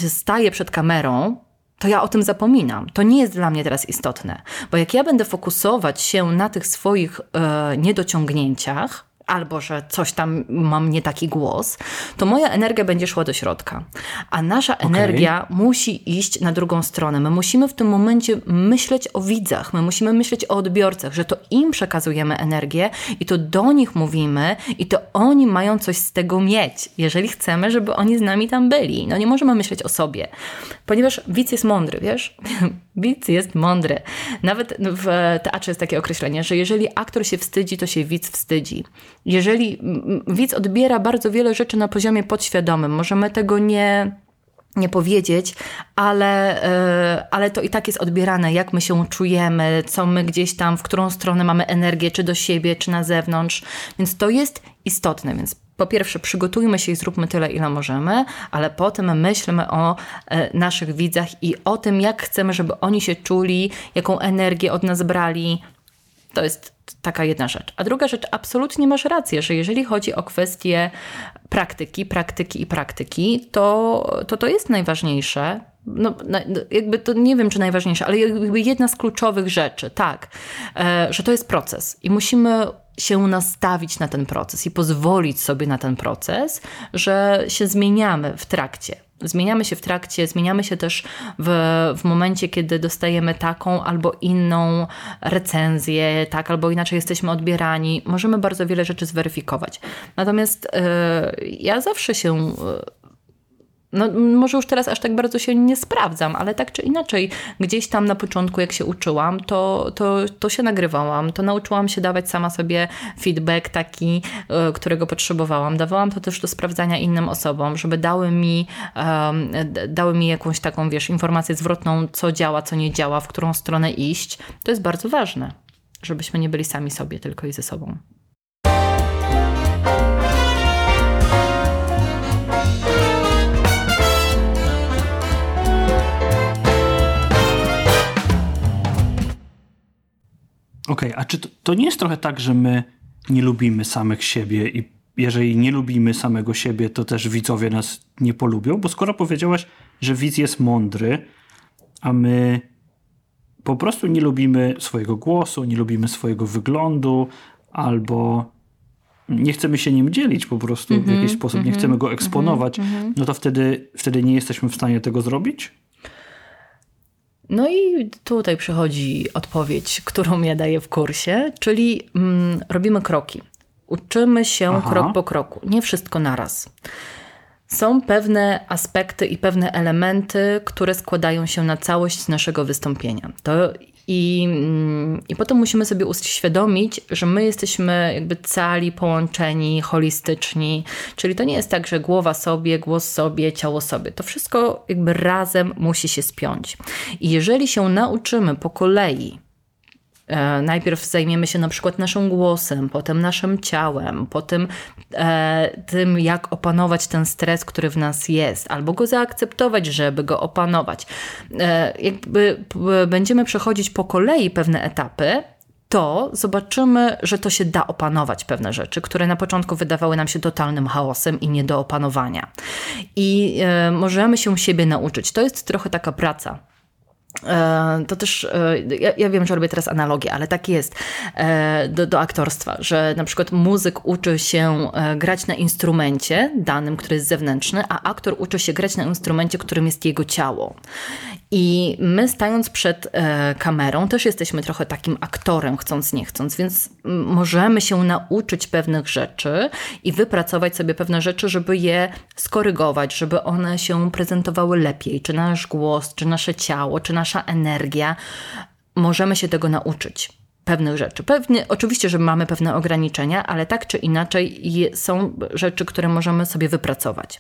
staję przed kamerą, to ja o tym zapominam. To nie jest dla mnie teraz istotne, bo jak ja będę fokusować się na tych swoich e, niedociągnięciach, albo że coś tam mam nie taki głos, to moja energia będzie szła do środka. A nasza okay. energia musi iść na drugą stronę. My musimy w tym momencie myśleć o widzach, my musimy myśleć o odbiorcach, że to im przekazujemy energię i to do nich mówimy i to oni mają coś z tego mieć, jeżeli chcemy, żeby oni z nami tam byli. No nie możemy myśleć o sobie, ponieważ widz jest mądry, wiesz? [LAUGHS] Widz jest mądry. Nawet w teatrze jest takie określenie, że jeżeli aktor się wstydzi, to się widz wstydzi. Jeżeli widz odbiera bardzo wiele rzeczy na poziomie podświadomym, może my tego nie nie powiedzieć, ale, e, ale to i tak jest odbierane, jak my się czujemy, co my gdzieś tam, w którą stronę mamy energię, czy do siebie, czy na zewnątrz. Więc to jest istotne. Więc po pierwsze, przygotujmy się i zróbmy tyle, ile możemy, ale potem myślmy o e, naszych widzach i o tym, jak chcemy, żeby oni się czuli, jaką energię od nas brali. To jest taka jedna rzecz. A druga rzecz, absolutnie masz rację, że jeżeli chodzi o kwestie praktyki, praktyki i praktyki, to to, to jest najważniejsze. No, jakby to nie wiem, czy najważniejsze, ale jakby jedna z kluczowych rzeczy, tak, e, że to jest proces i musimy się nastawić na ten proces i pozwolić sobie na ten proces, że się zmieniamy w trakcie. Zmieniamy się w trakcie, zmieniamy się też w, w momencie, kiedy dostajemy taką albo inną recenzję, tak albo inaczej jesteśmy odbierani. Możemy bardzo wiele rzeczy zweryfikować. Natomiast yy, ja zawsze się. Yy, no, może już teraz aż tak bardzo się nie sprawdzam, ale tak czy inaczej, gdzieś tam na początku, jak się uczyłam, to, to, to się nagrywałam, to nauczyłam się dawać sama sobie feedback taki, e, którego potrzebowałam. Dawałam to też do sprawdzania innym osobom, żeby dały mi, um, dały mi jakąś taką, wiesz, informację zwrotną, co działa, co nie działa, w którą stronę iść. To jest bardzo ważne, żebyśmy nie byli sami sobie, tylko i ze sobą. Okej, okay, a czy to, to nie jest trochę tak, że my nie lubimy samych siebie i jeżeli nie lubimy samego siebie, to też widzowie nas nie polubią? Bo skoro powiedziałaś, że widz jest mądry, a my po prostu nie lubimy swojego głosu, nie lubimy swojego wyglądu, albo nie chcemy się nim dzielić po prostu mm -hmm, w jakiś sposób, mm -hmm, nie mhm, chcemy go eksponować, mm -hmm. no to wtedy, wtedy nie jesteśmy w stanie tego zrobić? No i tutaj przychodzi odpowiedź, którą ja daję w kursie, czyli mm, robimy kroki. Uczymy się Aha. krok po kroku, nie wszystko naraz. Są pewne aspekty i pewne elementy, które składają się na całość naszego wystąpienia. To i, mm, I potem musimy sobie uświadomić, że my jesteśmy jakby cali, połączeni, holistyczni. Czyli to nie jest tak, że głowa sobie, głos sobie, ciało sobie. To wszystko jakby razem musi się spiąć. I jeżeli się nauczymy po kolei najpierw zajmiemy się na przykład naszym głosem, potem naszym ciałem, potem e, tym, jak opanować ten stres, który w nas jest, albo go zaakceptować, żeby go opanować. E, jakby będziemy przechodzić po kolei pewne etapy, to zobaczymy, że to się da opanować pewne rzeczy, które na początku wydawały nam się totalnym chaosem i nie do opanowania. I e, możemy się siebie nauczyć. To jest trochę taka praca E, to też, e, ja, ja, wiem, że robię teraz analogię, ale tak jest e, do, do aktorstwa, że na przykład muzyk uczy się grać na instrumencie danym, który jest zewnętrzny, a aktor uczy się grać na instrumencie, którym jest jego ciało. I my stając przed e, kamerą też jesteśmy trochę takim aktorem, chcąc nie chcąc, więc możemy się nauczyć pewnych rzeczy i wypracować sobie pewne rzeczy, żeby je skorygować, żeby one się prezentowały lepiej, czy nasz głos, czy nasze ciało, czy nasza energia. Możemy się tego nauczyć pewnych rzeczy. Pewnie, oczywiście, że mamy pewne ograniczenia, ale tak czy inaczej są rzeczy, które możemy sobie wypracować.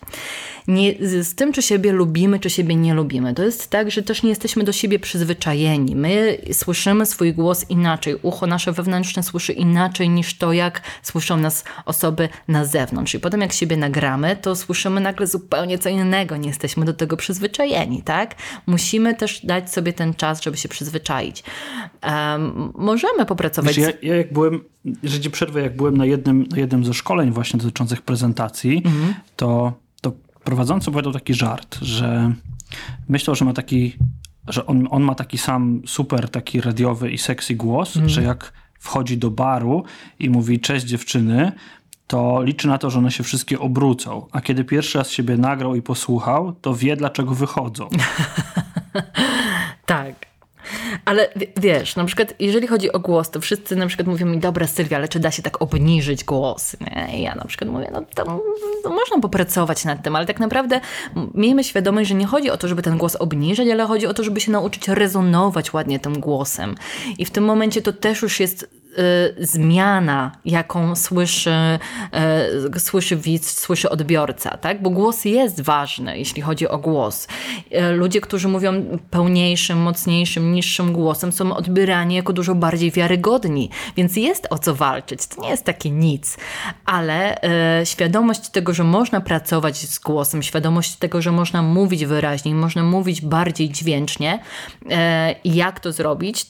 Nie, z tym, czy siebie lubimy, czy siebie nie lubimy. To jest tak, że też nie jesteśmy do siebie przyzwyczajeni. My słyszymy swój głos inaczej. Ucho nasze wewnętrzne słyszy inaczej niż to, jak słyszą nas osoby na zewnątrz. I potem jak siebie nagramy, to słyszymy nagle zupełnie co innego. Nie jesteśmy do tego przyzwyczajeni, tak? Musimy też dać sobie ten czas, żeby się przyzwyczaić. Um, możemy możemy popracować. Wiesz, ja, ja, jak byłem, że ci przerwę, jak byłem na jednym, na jednym ze szkoleń właśnie dotyczących prezentacji, mhm. to, to prowadzący powiedział taki żart, że myślał, że ma taki, że on, on ma taki sam super taki radiowy i sexy głos, mhm. że jak wchodzi do baru i mówi cześć dziewczyny, to liczy na to, że one się wszystkie obrócą. A kiedy pierwszy raz siebie nagrał i posłuchał, to wie, dlaczego wychodzą. [LAUGHS] tak. Ale wiesz, na przykład jeżeli chodzi o głos, to wszyscy na przykład mówią mi, dobra Sylwia, ale czy da się tak obniżyć głos? Nie? I ja na przykład mówię, no to, to, można popracować nad tym, ale tak naprawdę miejmy świadomość, że nie chodzi o to, żeby ten głos obniżyć, ale chodzi o to, żeby się nauczyć rezonować ładnie tym głosem. I w tym momencie to też już jest zmiana, jaką słyszy, y, słyszy widz, słyszy odbiorca, tak? Bo głos jest ważny, jeśli chodzi o głos. Y, ludzie, którzy mówią pełniejszym, mocniejszym, niższym głosem, są odbierani jako dużo bardziej wiarygodni, więc jest o co walczyć. To nie jest takie nic, ale świadomość tego, że można pracować z głosem, świadomość tego, że można mówić wyraźniej, można mówić bardziej dźwięcznie jak to zrobić,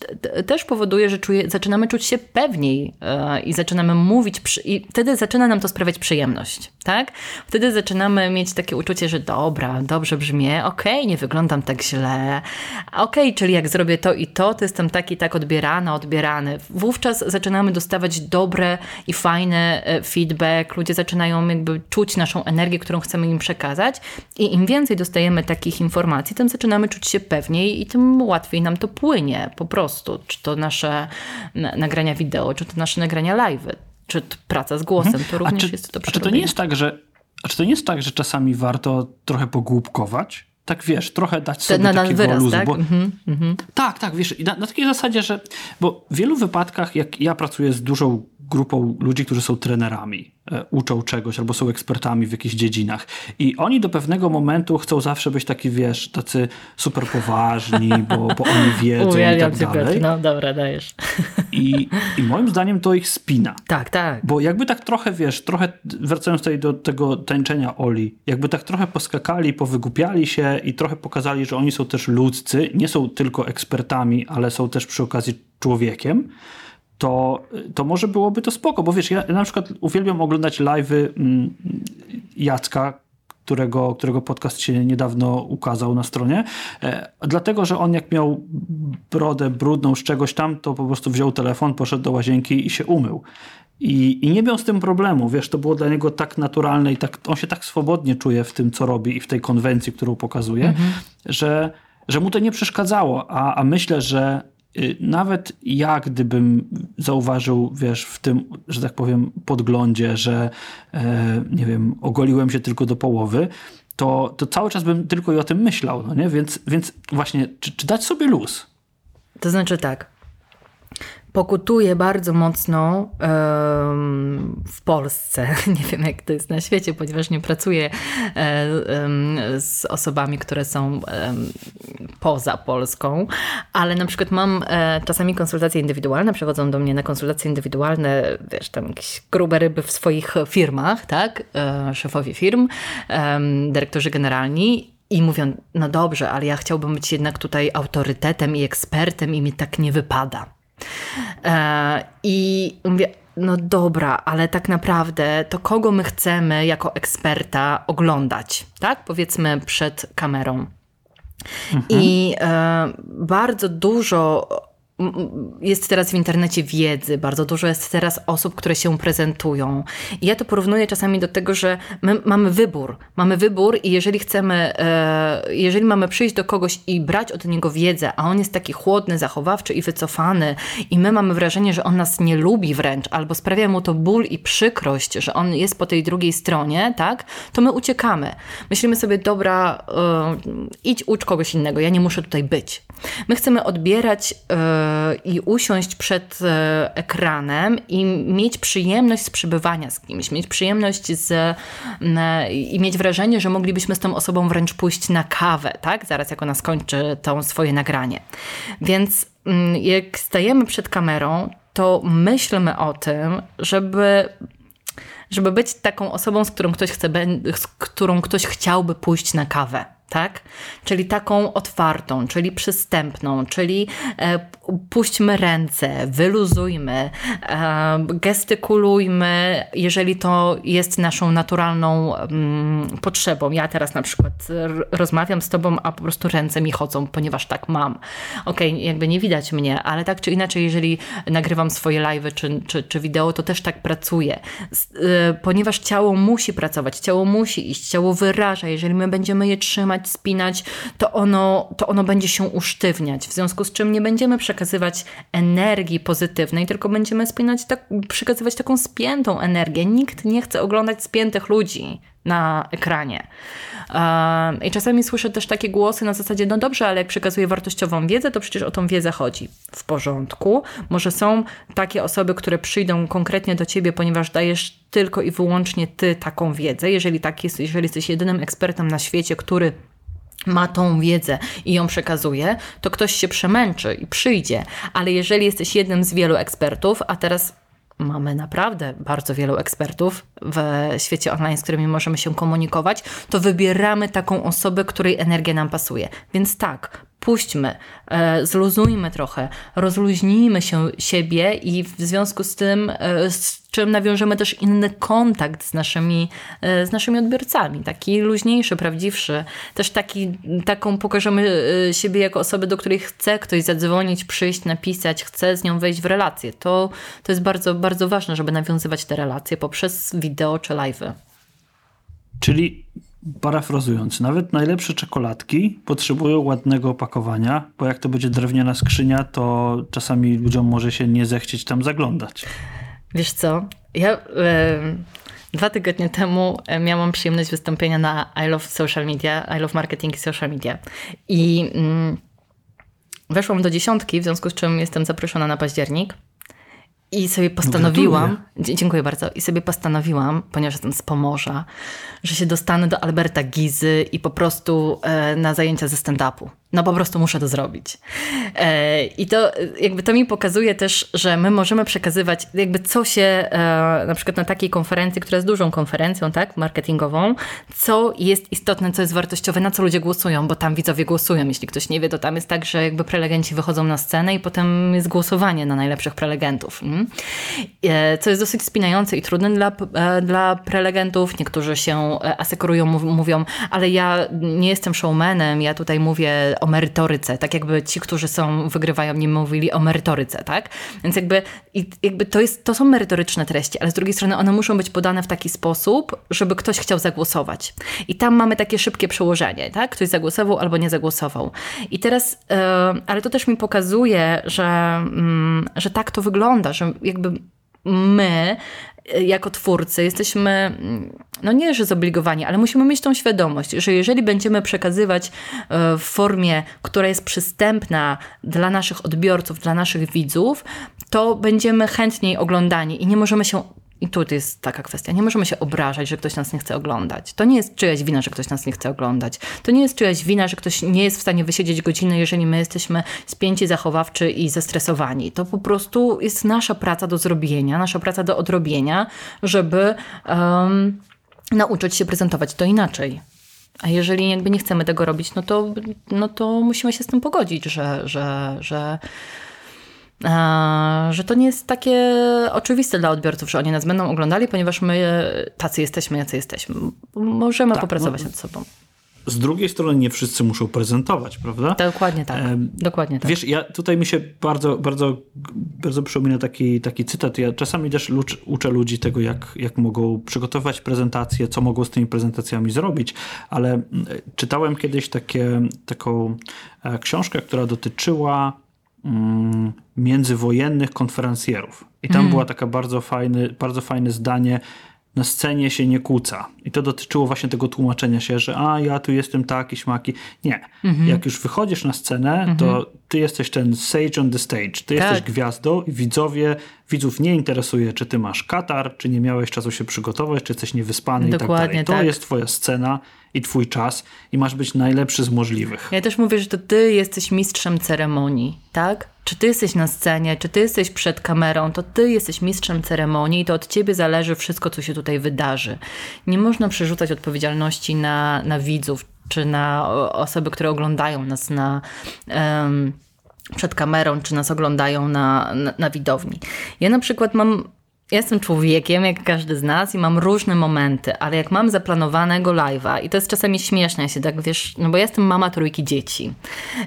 też powoduje, że czuje, zaczynamy czuć się pewniej e, i zaczynamy mówić, i wtedy zaczyna nam to sprawiać przyjemność, tak? Wtedy zaczynamy mieć takie uczucie, że dobra, dobrze brzmię, okej, okay, nie wyglądam tak źle, okej, okay, czyli jak zrobię to i to, to jestem taki tak odbierana, odbierany. Wówczas zaczynamy dostawać dobre i fajne e, feedback, ludzie zaczynają jakby czuć naszą energię, którą chcemy im przekazać i im więcej dostajemy takich informacji, tym zaczynamy czuć się pewniej i tym łatwiej nam to płynie po prostu. Czy to nasze nagrania wideo, czy to nasze nagrania live, czy to praca z głosem, to mhm. również czy, jest to A czy to nie jest tak, że a czy to nie jest tak, że czasami warto trochę pogłupkować? Tak wiesz, trochę dać sobie na, na takiego wyraz, luzu. Tak? Bo, mm -hmm. tak, tak, wiesz, na, na takiej zasadzie, że bo w wielu wypadkach, jak ja pracuję z dużą grupą ludzi, którzy są trenerami, uczą czegoś albo są ekspertami w jakichś dziedzinach. I oni do pewnego momentu chcą zawsze być taki, wiesz, tacy super poważni, bo, bo oni [LAUGHS] wiedzą Uwielbiam i tak dalej. No dobra, dajesz. [LAUGHS] I, I moim zdaniem to ich spina. Tak, tak. Bo jakby tak trochę, wiesz, trochę wracając tutaj do tego tańczenia Oli, jakby tak trochę poskakali, powygupiali się i trochę pokazali, że oni są też ludzcy, nie są tylko ekspertami, ale są też przy okazji człowiekiem, to, to może byłoby to spoko, bo wiesz, ja na przykład uwielbiam oglądać live'y mm, Jacka, którego, którego podcast się niedawno ukazał na stronie, e, dlatego, że on jak miał brodę brudną z czegoś tam, to po prostu wziął telefon, poszedł do łazienki i się umył. I, I nie miał z tym problemu, wiesz, to było dla niego tak naturalne i tak, on się tak swobodnie czuje w tym, co robi i w tej konwencji, którą pokazuje, mhm. że, że mu to nie przeszkadzało, a, a myślę, że nawet ja, gdybym zauważył, wiesz, w tym, że tak powiem, podglądzie, że e, nie wiem, ogoliłem się tylko do połowy, to, to cały czas bym tylko i o tym myślał, no nie? Więc, więc właśnie, czy, czy dać sobie luz? To znaczy tak, pokutuje bardzo mocno w Polsce. [LAUGHS] Nie wiem, jak to jest na świecie, ponieważ nie pracuję um, z osobami, które są poza Polską, ale na przykład mam e, czasami konsultacje indywidualne, przychodzą do mnie na konsultacje indywidualne, wiesz, tam jakieś grube ryby w swoich firmach, tak? E, szefowie firm, dyrektorzy generalni i mówią, no dobrze, ale ja chciałbym być jednak tutaj autorytetem i ekspertem i mi tak nie wypada. E, I mówię, no dobra, ale tak naprawdę to kogo my chcemy jako eksperta oglądać, tak? Powiedzmy przed kamerą. Mhm. I e, bardzo dużo jest teraz w internecie wiedzy, bardzo dużo jest teraz osób, które się prezentują. I ja to porównuję czasami do tego, że my mamy wybór. Mamy wybór i jeżeli chcemy, e, jeżeli mamy przyjść do kogoś i brać od niego wiedzę, a on jest taki chłodny, zachowawczy i wycofany i my mamy wrażenie, że on nas nie lubi wręcz, albo sprawia mu to ból i przykrość, że on jest po tej drugiej stronie, tak, to my uciekamy. Myślimy sobie, dobra, e, idź ucz kogoś innego, ja nie muszę tutaj być. My chcemy odbierać e, i usiąść przed e, ekranem i mieć przyjemność z przebywania z kimś, mieć przyjemność z, i mieć wrażenie, że moglibyśmy z tą osobą wręcz pójść na kawę, tak? Zaraz jak ona skończy to swoje nagranie. Więc jak stajemy przed kamerą, to myślmy o tym, żeby żeby być taką osobą, z którą ktoś chce, z którą ktoś chciałby pójść na kawę tak? Czyli taką otwartą, czyli przystępną, czyli e, puśćmy ręce, wyluzujmy, e, gestykulujmy, jeżeli to jest naszą naturalną mm, potrzebą. Ja teraz na przykład rozmawiam z tobą, a po prostu ręce mi chodzą, ponieważ tak mam. Okej, okay, jakby nie widać mnie, ale tak czy inaczej, jeżeli nagrywam swoje live czy, czy, czy wideo, to też tak pracuję. E, ponieważ ciało musi pracować, ciało musi iść, ciało wyraża. Jeżeli my będziemy je trzymać, spinać, to ono, to ono będzie się usztywniać. W związku z czym nie będziemy przekazywać energii pozytywnej, tylko będziemy spinać tak, przekazywać taką spiętą energię. Nikt nie chce oglądać spiętych ludzi. na ekranie. I czasami słyszę też takie głosy na zasadzie, no dobrze, ale jak przekazuję wartościową wiedzę, to przecież o tą wiedzę chodzi. W porządku. Może są takie osoby, które przyjdą konkretnie do ciebie, ponieważ dajesz tylko i wyłącznie ty taką wiedzę. Jeżeli tak jest, jeżeli jesteś jedynym ekspertem na świecie, który ma tą wiedzę i ją przekazuje, to ktoś się przemęczy i przyjdzie. Ale jeżeli jesteś jednym z wielu ekspertów, a teraz mamy naprawdę bardzo wielu ekspertów w świecie online, z którymi możemy się komunikować, to wybieramy taką osobę, której energia nam pasuje. Więc tak, puśćmy, e, zluzujmy trochę, rozluźnijmy się siebie i w związku z tym, e, z czym nawiążemy też inny kontakt z naszymi, e, z naszymi odbiorcami, taki luźniejszy, prawdziwszy, też taki, taką pokażemy siebie jako osobę, do której chce ktoś zadzwonić, przyjść, napisać, chce z nią wejść w relację. To, to jest bardzo, bardzo ważne, żeby nawiązywać te relacje poprzez wideo czy live'y. Czyli Parafrazując, nawet najlepsze czekoladki potrzebują ładnego opakowania, bo jak to będzie drewniana skrzynia, to czasami ludziom może się nie zechcieć tam zaglądać. Wiesz co? Ja dwa tygodnie temu miałam przyjemność wystąpienia na I Love Social Media, I Love Marketing i Social Media. I mm, weszłam do dziesiątki, w związku z czym jestem zaproszona na październik. I sobie postanowiłam, no, dziękuję bardzo, i sobie postanowiłam, ponieważ jestem z Pomorza, że się dostanę do Alberta Gizy i po prostu e, na zajęcia ze stand-upu. No po prostu muszę to zrobić. E, I to jakby to mi pokazuje też, że my możemy przekazywać jakby co się e, na przykład na takiej konferencji, która jest dużą konferencją, tak, marketingową, co jest istotne, co jest wartościowe, na co ludzie głosują, bo tam widzowie głosują. Jeśli ktoś nie wie, to tam jest tak, że jakby prelegenci wychodzą na scenę i potem jest głosowanie na najlepszych prelegentów. Mm? E, co jest dosyć spinające i trudne dla, dla prelegentów. Niektórzy się asekurują, mówią, ale ja nie jestem showmanem, ja tutaj mówię o merytoryce, tak jakby ci, którzy są, wygrywają, nie mówili o merytoryce, tak? Więc jakby, jakby to, jest, to są merytoryczne treści, ale z drugiej strony one muszą być podane w taki sposób, żeby ktoś chciał zagłosować. I tam mamy takie szybkie przełożenie, tak? Ktoś zagłosował albo nie zagłosował. I teraz, yy, ale to też mi pokazuje, że, yy, że tak to wygląda, że jakby my jako twórcy jesteśmy, no nie, że zobligowani, ale musimy mieć tą świadomość, że jeżeli będziemy przekazywać e, w formie, która jest przystępna dla naszych odbiorców, dla naszych widzów, to będziemy chętniej oglądani i nie możemy się i tu jest taka kwestia. Nie możemy się obrażać, że ktoś nas nie chce oglądać. To nie jest czyjaś wina, że ktoś nas nie chce oglądać. To nie jest czyjaś wina, że ktoś nie jest w stanie wysiedzieć godziny, jeżeli my jesteśmy spięci, zachowawczy i zestresowani. To po prostu jest nasza praca do zrobienia, nasza praca do odrobienia, żeby um, nauczyć się prezentować to inaczej. A jeżeli jakby nie chcemy tego robić, no to, no to musimy się z tym pogodzić, że, że, że że to nie jest takie oczywiste dla odbiorców, że oni nas będą oglądali, ponieważ my tacy jesteśmy, jacy jesteśmy. Możemy tak, popracować no, nad sobą. Z drugiej strony nie wszyscy muszą prezentować, prawda? Dokładnie tak. E, Dokładnie tak. Wiesz, ja tutaj mi się bardzo, bardzo, bardzo przypomina taki, taki cytat. Ja czasami też uczę, ludzi tego, jak, jak mogą przygotować prezentacje, co mogą z tymi prezentacjami zrobić, ale czytałem kiedyś takie, taką e, książkę, która dotyczyła Mm, międzywojennych konferencjerów. I tam mm. była taka bardzo, fajny, bardzo fajne zdanie, na scenie się nie kłóca. I to dotyczyło właśnie tego tłumaczenia się, że a ja tu jestem taki, śmaki. Nie. -hmm. Jak już wychodzisz na scenę, -hmm. to mhm. ty jesteś ten sage on the stage. Ty tak. jesteś gwiazdą i widzowie, widzów nie interesuje, czy ty masz katar, czy nie miałeś czasu się przygotować, czy jesteś niewyspany Dokładnie i tak dalej. To tak. jest twoja scena i twój czas i masz być najlepszy z możliwych. Ja też mówię, że to ty jesteś mistrzem ceremonii, tak? Czy ty jesteś na scenie, czy ty jesteś przed kamerą, to ty jesteś mistrzem ceremonii i to od ciebie zależy wszystko, co się tutaj wydarzy. Nie można przerzucać odpowiedzialności na, na widzów, czy na osoby, które oglądają nas na... Um, przed kamerą, czy nas oglądają na, na, na widowni. Ja na przykład mam jestem człowiekiem, jak każdy z nas i mam różne momenty, ale jak mam zaplanowanego live'a i to jest czasami śmieszne, ja się tak wiesz, no bo ja jestem mama trójki dzieci.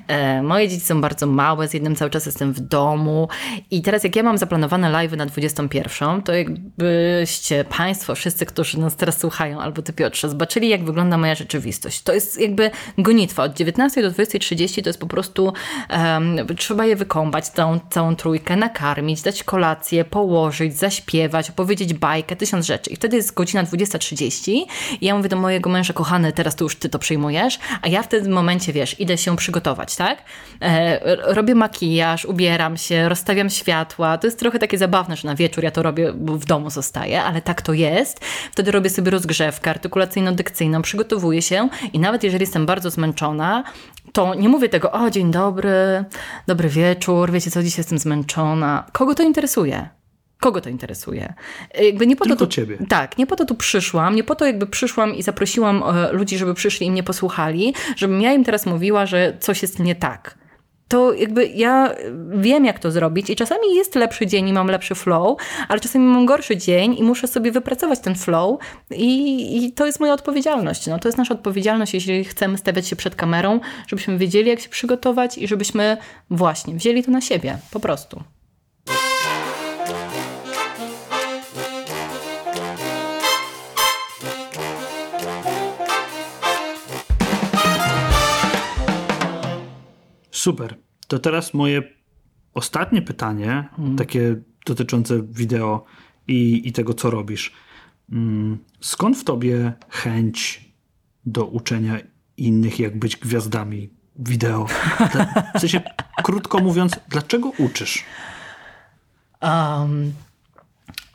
E, moje dzieci są bardzo małe, z jednym cały czas jestem w domu i teraz jak ja mam zaplanowane live'y na 21, to jakbyście Państwo, wszyscy, którzy nas teraz słuchają, albo Ty Piotrze, zobaczyli jak wygląda moja rzeczywistość. To jest jakby gonitwa. Od 19 do 20.30 to jest po prostu um, trzeba je wykąpać, całą, całą trójkę, nakarmić, dać kolację, położyć, zaśpiewać, zaśpiewać, opowiedzieć bajkę, tysiąc rzeczy. I wtedy jest godzina 20.30 i ja mówię do mojego męża, kochany, teraz to już ty to przyjmujesz, a ja w tym momencie, wiesz, idę się przygotować, tak? E, robię makijaż, ubieram się, rozstawiam światła. To jest trochę takie zabawne, że na wieczór ja to robię, bo w domu zostaję, ale tak to jest. Wtedy robię sobie rozgrzewkę artykulacyjno-dykcyjną, przygotowuję się i nawet jeżeli jestem bardzo zmęczona, to nie mówię tego, o dzień dobry, dobry wieczór, wiecie co, dzisiaj jestem zmęczona. Kogo to interesuje? Kogo to interesuje? Jakby nie po Tylko to tu, ciebie. Tak, nie po to tu przyszłam, nie po to jakby przyszłam i zaprosiłam e, ludzi, żeby przyszli i mnie posłuchali, żebym ja im teraz mówiła, że coś jest nie tak to jakby ja wiem, jak to zrobić i czasami jest lepszy dzień i mam lepszy flow, ale czasami mam gorszy dzień i muszę sobie wypracować ten flow i, i to jest moja odpowiedzialność. No, to jest nasza odpowiedzialność, jeśli chcemy stawiać się przed kamerą, żebyśmy wiedzieli, jak się przygotować i żebyśmy właśnie wzięli to na siebie, po prostu. Super. To teraz moje ostatnie pytanie, mm. takie dotyczące wideo i, i tego, co robisz. Mm, skąd w tobie chęć do uczenia innych, jak być gwiazdami wideo? W sensie, krótko mówiąc, dlaczego uczysz? Um,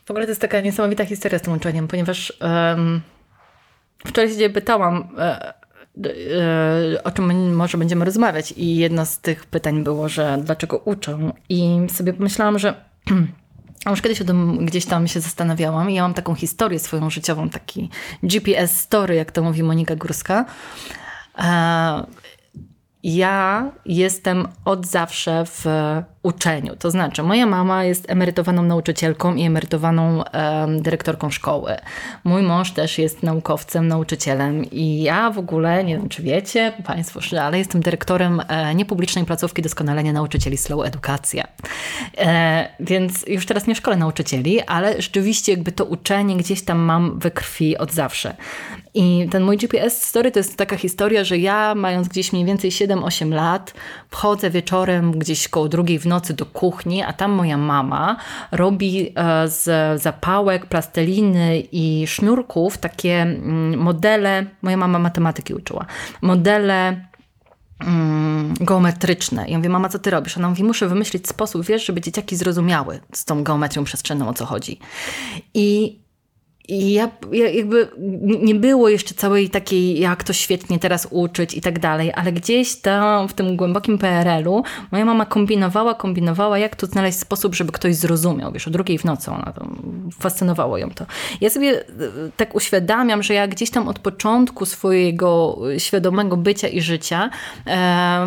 w ogóle to jest taka niesamowita historia z tym uczeniem, ponieważ um, wczoraj się pytałam, e, E, o czym może będziemy rozmawiać. I jedno z tych pytań było, że dlaczego uczę. I sobie pomyślałam, że [CLEARS THROAT] już kiedyś o tym gdzieś tam się zastanawiałam i ja mam taką historię swoją życiową, taki GPS story, jak to mówi Monika Górska. E, ja jestem od zawsze w uczeniu. To znaczy, moja mama jest emerytowaną nauczycielką i emerytowaną um, dyrektorką szkoły. Mój mąż też jest naukowcem, nauczycielem i ja w ogóle, nie wiem czy wiecie Państwo, ale jestem dyrektorem e, niepublicznej placówki doskonalenia nauczycieli Slow Edukacja. E, więc już teraz nie szkole nauczycieli, ale rzeczywiście jakby to uczenie gdzieś tam mam we krwi od zawsze. I ten mój GPS story to jest taka historia, że ja mając gdzieś mniej więcej 7-8 lat, wchodzę wieczorem gdzieś koło drugiej w nocy do kuchni, a tam moja mama robi e, z zapałek, plasteliny i sznurków takie mm, modele, moja mama matematyki uczyła, modele mm, geometryczne. I ja mówię, mama, co ty robisz? Ona mówi, muszę wymyślić sposób, wiesz, żeby dzieciaki zrozumiały z tą geometrią przestrzenną, o co chodzi. I i ja, ja, jakby nie było jeszcze całej takiej, jak to świetnie teraz uczyć i tak dalej, ale gdzieś tam w tym głębokim PRL-u moja mama kombinowała, kombinowała, jak tu znaleźć sposób, żeby ktoś zrozumiał. Wiesz, o drugiej w nocy ona to, fascynowało ją to. Ja sobie e, tak uświadamiam, że ja gdzieś tam od początku swojego świadomego bycia i życia e,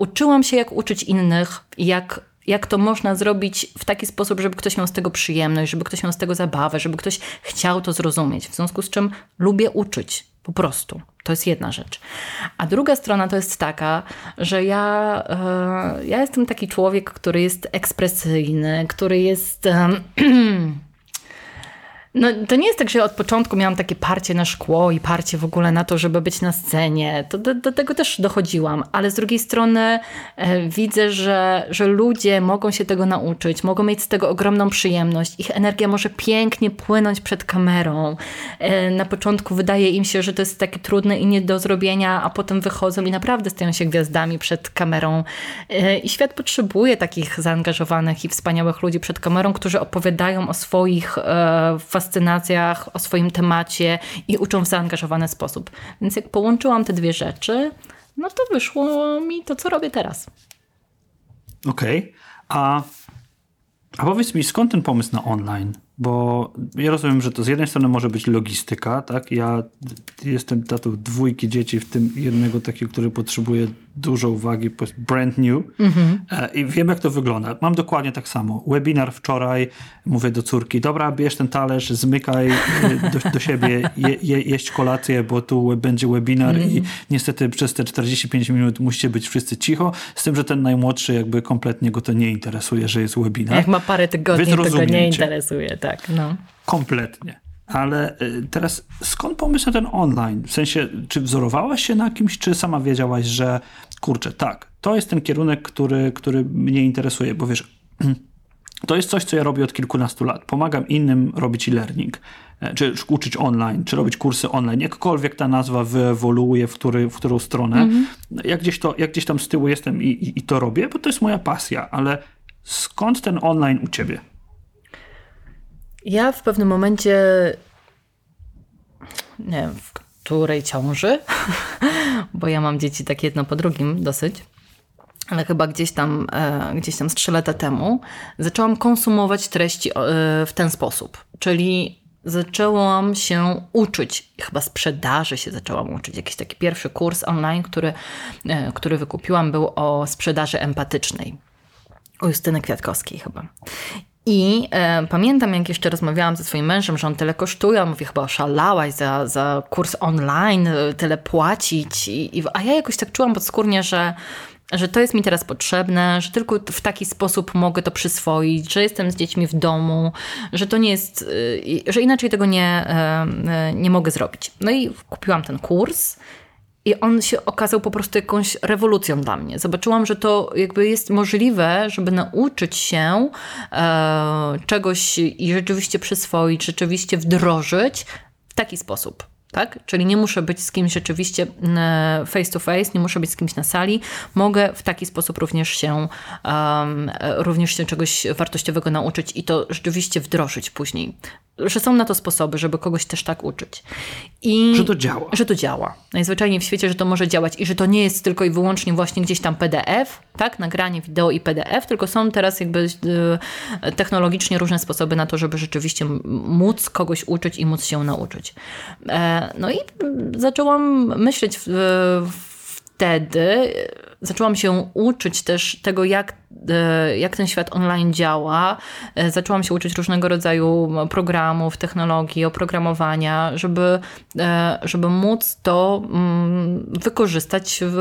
uczyłam się, jak uczyć innych, jak jak to można zrobić w taki sposób, żeby ktoś miał z tego przyjemność, żeby ktoś miał z tego zabawę, żeby ktoś chciał to zrozumieć. W związku z czym lubię uczyć. Po prostu. To jest jedna rzecz. A druga strona to jest taka, że ja, e, ja jestem taki człowiek, który jest ekspresyjny, który jest. [CLEARS THROAT] No, to nie jest tak, że od początku miałam takie parcie na szkło i parcie w ogóle na to, żeby być na scenie. To do, do tego też dochodziłam, ale z drugiej strony e, widzę, że, że ludzie mogą się tego nauczyć, mogą mieć z tego ogromną przyjemność. Ich energia może pięknie płynąć przed kamerą. E, na początku wydaje im się, że to jest takie trudne i nie do zrobienia, a potem wychodzą i naprawdę stają się gwiazdami przed kamerą. E, I świat potrzebuje takich zaangażowanych i wspaniałych ludzi przed kamerą, którzy opowiadają o swoich e, fascynacjach, o swoim temacie i uczą w zaangażowany sposób. Więc jak połączyłam te dwie rzeczy, no to wyszło mi to, co robię teraz. Okej. Okay. A, a powiedz mi, skąd ten pomysł na online? Bo ja rozumiem, że to z jednej strony może być logistyka, tak? Ja jestem tatą dwójki dzieci, w tym jednego takiego, który potrzebuje dużo uwagi, brand new mhm. e, i wiem jak to wygląda. Mam dokładnie tak samo. Webinar wczoraj, mówię do córki, dobra, bierz ten talerz, zmykaj e, do, do siebie, je, je, jeść kolację, bo tu będzie webinar mhm. i niestety przez te 45 minut musicie być wszyscy cicho, z tym, że ten najmłodszy jakby kompletnie go to nie interesuje, że jest webinar. Jak ma parę tygodni, to go nie interesuje, tak. No. Kompletnie. Ale y, teraz skąd pomysł na ten online? W sensie, czy wzorowałaś się na kimś, czy sama wiedziałaś, że kurczę, tak, to jest ten kierunek, który, który mnie interesuje, bo wiesz, [CLEARS THROAT] to jest coś, co ja robię od kilkunastu lat. Pomagam innym robić e-learning, e, czy uczyć online, czy robić kursy online. Jakkolwiek ta nazwa wyewoluuje, w, który, w którą stronę. Mhm. Jak, gdzieś to, gdzieś tam z tyłu jestem i, i, i to robię, bo to jest moja pasja, ale skąd ten online u ciebie? Ja w pewnym momencie, nie wiem, której ciąży, [LAUGHS] bo ja mam dzieci tak jedno po drugim dosyć, ale chyba gdzieś tam, e, gdzieś tam z trzy lata temu zaczęłam konsumować treści e, w ten sposób. Czyli zaczęłam się uczyć, chyba sprzedaży się zaczęłam uczyć. Jakiś taki pierwszy kurs online, który, e, który wykupiłam, był o sprzedaży empatycznej. U Justyny Kwiatkowskiej chyba. I e, pamiętam, jak jeszcze rozmawiałam ze swoim mężem, że on tyle kosztuje, on mówi, chyba oszalałaś za, za kurs online, tyle płacić. I, i, a ja jakoś tak czułam podskórnie, że że to jest mi teraz potrzebne, że tylko w taki sposób mogę to przyswoić, że jestem z dziećmi w domu, że to nie jest, y, że inaczej tego nie, y, nie mogę zrobić. No i kupiłam ten kurs. I on się okazał po prostu jakąś rewolucją dla mnie. Zobaczyłam, że to jakby jest możliwe, żeby nauczyć się e, czegoś i rzeczywiście przyswoić, rzeczywiście wdrożyć w taki sposób tak? Czyli nie muszę być z kimś rzeczywiście mm, face to face, nie muszę być z kimś na sali. Mogę w taki sposób również się, um, również się czegoś wartościowego nauczyć i to rzeczywiście wdrożyć później że są na to sposoby, żeby kogoś też tak uczyć. I że to działa. Że to działa. Najzwyczajniej w świecie, że to może działać i że to nie jest tylko i wyłącznie właśnie gdzieś tam PDF, tak, nagranie wideo i PDF, tylko są teraz jakby e, technologicznie różne sposoby na to, żeby rzeczywiście móc kogoś uczyć i móc się nauczyć. E, no i zaczęłam myśleć wtedy, zaczęłam się uczyć też tego, jak, e, jak ten świat online działa. E, zaczęłam się uczyć różnego rodzaju programów, technologii, oprogramowania, żeby, e, żeby móc to mm, wykorzystać w,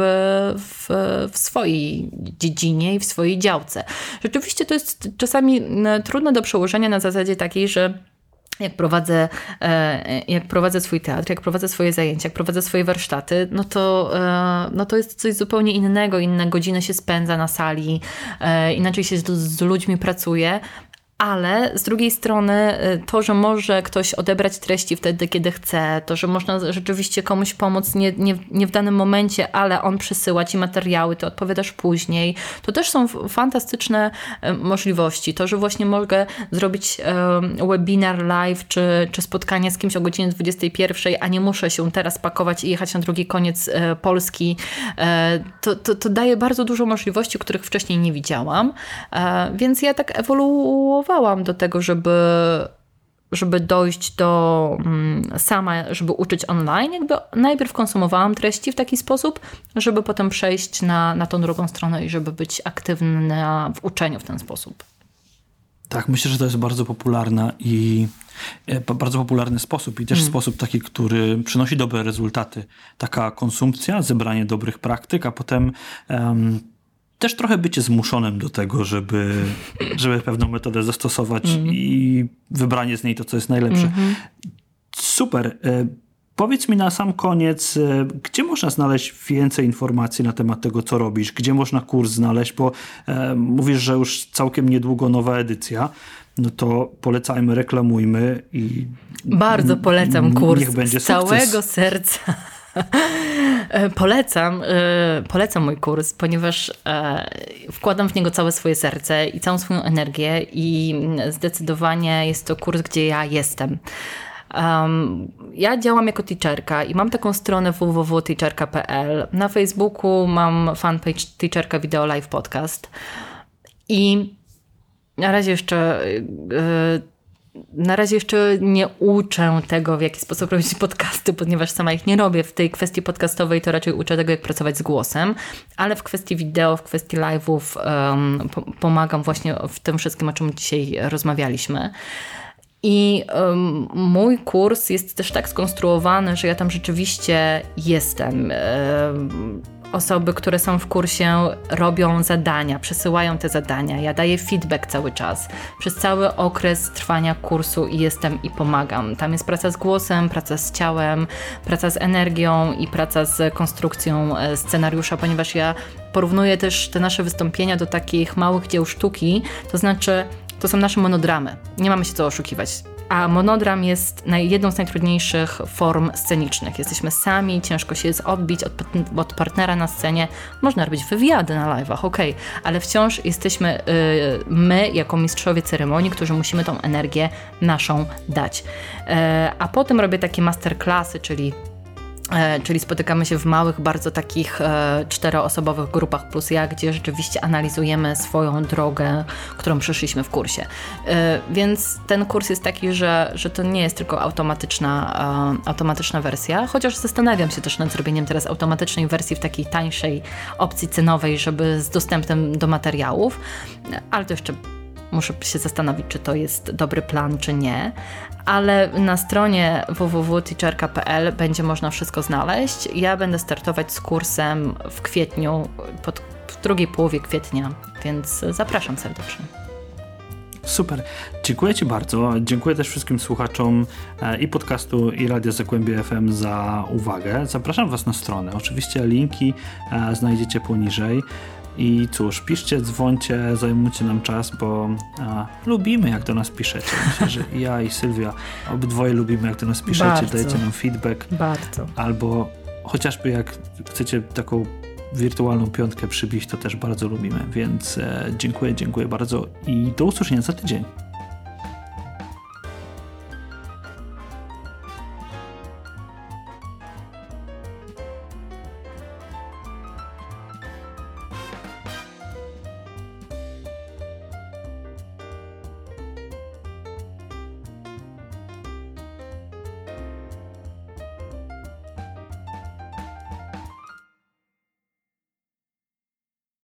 w, w swojej dziedzinie i w swojej działce. Rzeczywiście to jest czasami trudne do przełożenia na zasadzie takiej, że jak prowadzę, e, jak prowadzę swój teatr, jak prowadzę swoje zajęcia, jak prowadzę swoje warsztaty, no to, e, no to jest coś zupełnie innego. Inne godziny się spędza na sali, e, inaczej się z, z ludźmi pracuje, ale z drugiej strony y, to, że może ktoś odebrać treści wtedy, kiedy chce, to, że można rzeczywiście komuś pomóc nie, nie, nie w danym momencie, ale on przesyła ci materiały, ty odpowiadasz później, to też są fantastyczne y, możliwości. To, że właśnie mogę zrobić webinar live czy, czy spotkanie z kimś o godzinie 21, a nie muszę się teraz pakować i jechać na drugi koniec y, Polski, to, to, to daje bardzo dużo możliwości, których wcześniej nie widziałam. Więc ja tak ewoluowałam do tego, żeby, żeby dojść do mm, sama, żeby uczyć online, jakby najpierw konsumowałam treści w taki sposób, żeby potem przejść na, na tą drugą stronę i żeby być aktywna w uczeniu w ten sposób. Tak, myślę, że to jest bardzo popularna i e, bardzo popularny sposób i też mm. sposób taki, który przynosi dobre rezultaty. Taka konsumpcja, zebranie dobrych praktyk, a potem um, też trochę bycie zmuszonym do tego, żeby, żeby pewną metodę zastosować mm. i wybranie z niej to, co jest najlepsze. Mm -hmm. Super. E, powiedz mi na sam koniec, e, gdzie można znaleźć więcej informacji na temat tego, co robisz? Gdzie można kurs znaleźć? Bo e, mówisz, że już całkiem niedługo nowa edycja. No to polecajmy, reklamujmy i. Bardzo polecam kurs niech będzie z całego serca. [LAUGHS] E, polecam, e, polecam mój kurs, ponieważ e, wkładam w niego całe swoje serce i całą swoją energię i zdecydowanie jest to kurs, gdzie ja jestem. Um, ja działam jako teacherka i mam taką stronę www.teacherka.pl. Na Facebooku mam fanpage Teacherka Video Live Podcast. I na razie jeszcze na razie jeszcze nie uczę tego, w jaki sposób robić [LAUGHS] podcasty, ponieważ sama ich nie robię. W tej kwestii podcastowej to raczej uczę tego, jak pracować z głosem, ale w kwestii wideo, w kwestii live'ów um, pomagam właśnie w tym wszystkim, o czym dzisiaj rozmawialiśmy. I um, mój kurs jest też tak skonstruowany, że ja tam rzeczywiście jestem. Um, osoby, które są w kursie, robią zadania, przesyłają te zadania. Ja daję feedback cały czas. Przez cały okres trwania kursu i jestem i pomagam. Tam jest praca z głosem, praca z ciałem, praca z energią i praca z konstrukcją e, scenariusza, ponieważ ja porównuję też te nasze wystąpienia do takich małych dzieł sztuki, to znaczy to są nasze monodramy. Nie mamy się co oszukiwać. A monodram jest jedną z najtrudniejszych form scenicznych. Jesteśmy sami, ciężko się jest odbić od, od partnera na scenie. Można robić wywiady na live'ach, ok, ale wciąż jesteśmy yy, my, jako mistrzowie ceremonii, którzy musimy tą energię naszą dać. Yy, a potem robię takie masterclassy, czyli E, czyli spotykamy się w małych, bardzo takich e, czteroosobowych grupach plus ja, gdzie rzeczywiście analizujemy swoją drogę, którą przeszliśmy w kursie. E, więc ten kurs jest taki, że, że to nie jest tylko automatyczna, automatyczna wersja, chociaż zastanawiam się też nad zrobieniem teraz automatycznej wersji w takiej tańszej opcji cenowej, żeby z dostępem do materiałów, ale to jeszcze muszę się zastanowić, czy to jest dobry plan, czy nie ale na stronie www.teacherka.pl będzie można wszystko znaleźć. Ja będę startować z kursem w kwietniu, pod, w drugiej połowie kwietnia, więc zapraszam serdecznie. Super. Dziękuję Ci bardzo. Dziękuję też wszystkim słuchaczom e, i podcastu, i Radia Zagłębie FM za uwagę. Zapraszam Was na stronę. Oczywiście linki e, znajdziecie poniżej. I cóż, piszcie, dzwońcie, zajmujcie nam czas, bo a, lubimy jak do nas piszecie. Myślę, że ja i Sylwia obydwoje lubimy jak do nas piszecie, Bardzo. dajecie nam feedback. Bardzo. Albo chociażby jak chcecie taką wirtualną piątkę przybić, to też bardzo lubimy. Więc e, dziękuję, dziękuję bardzo i do usłyszenia za tydzień.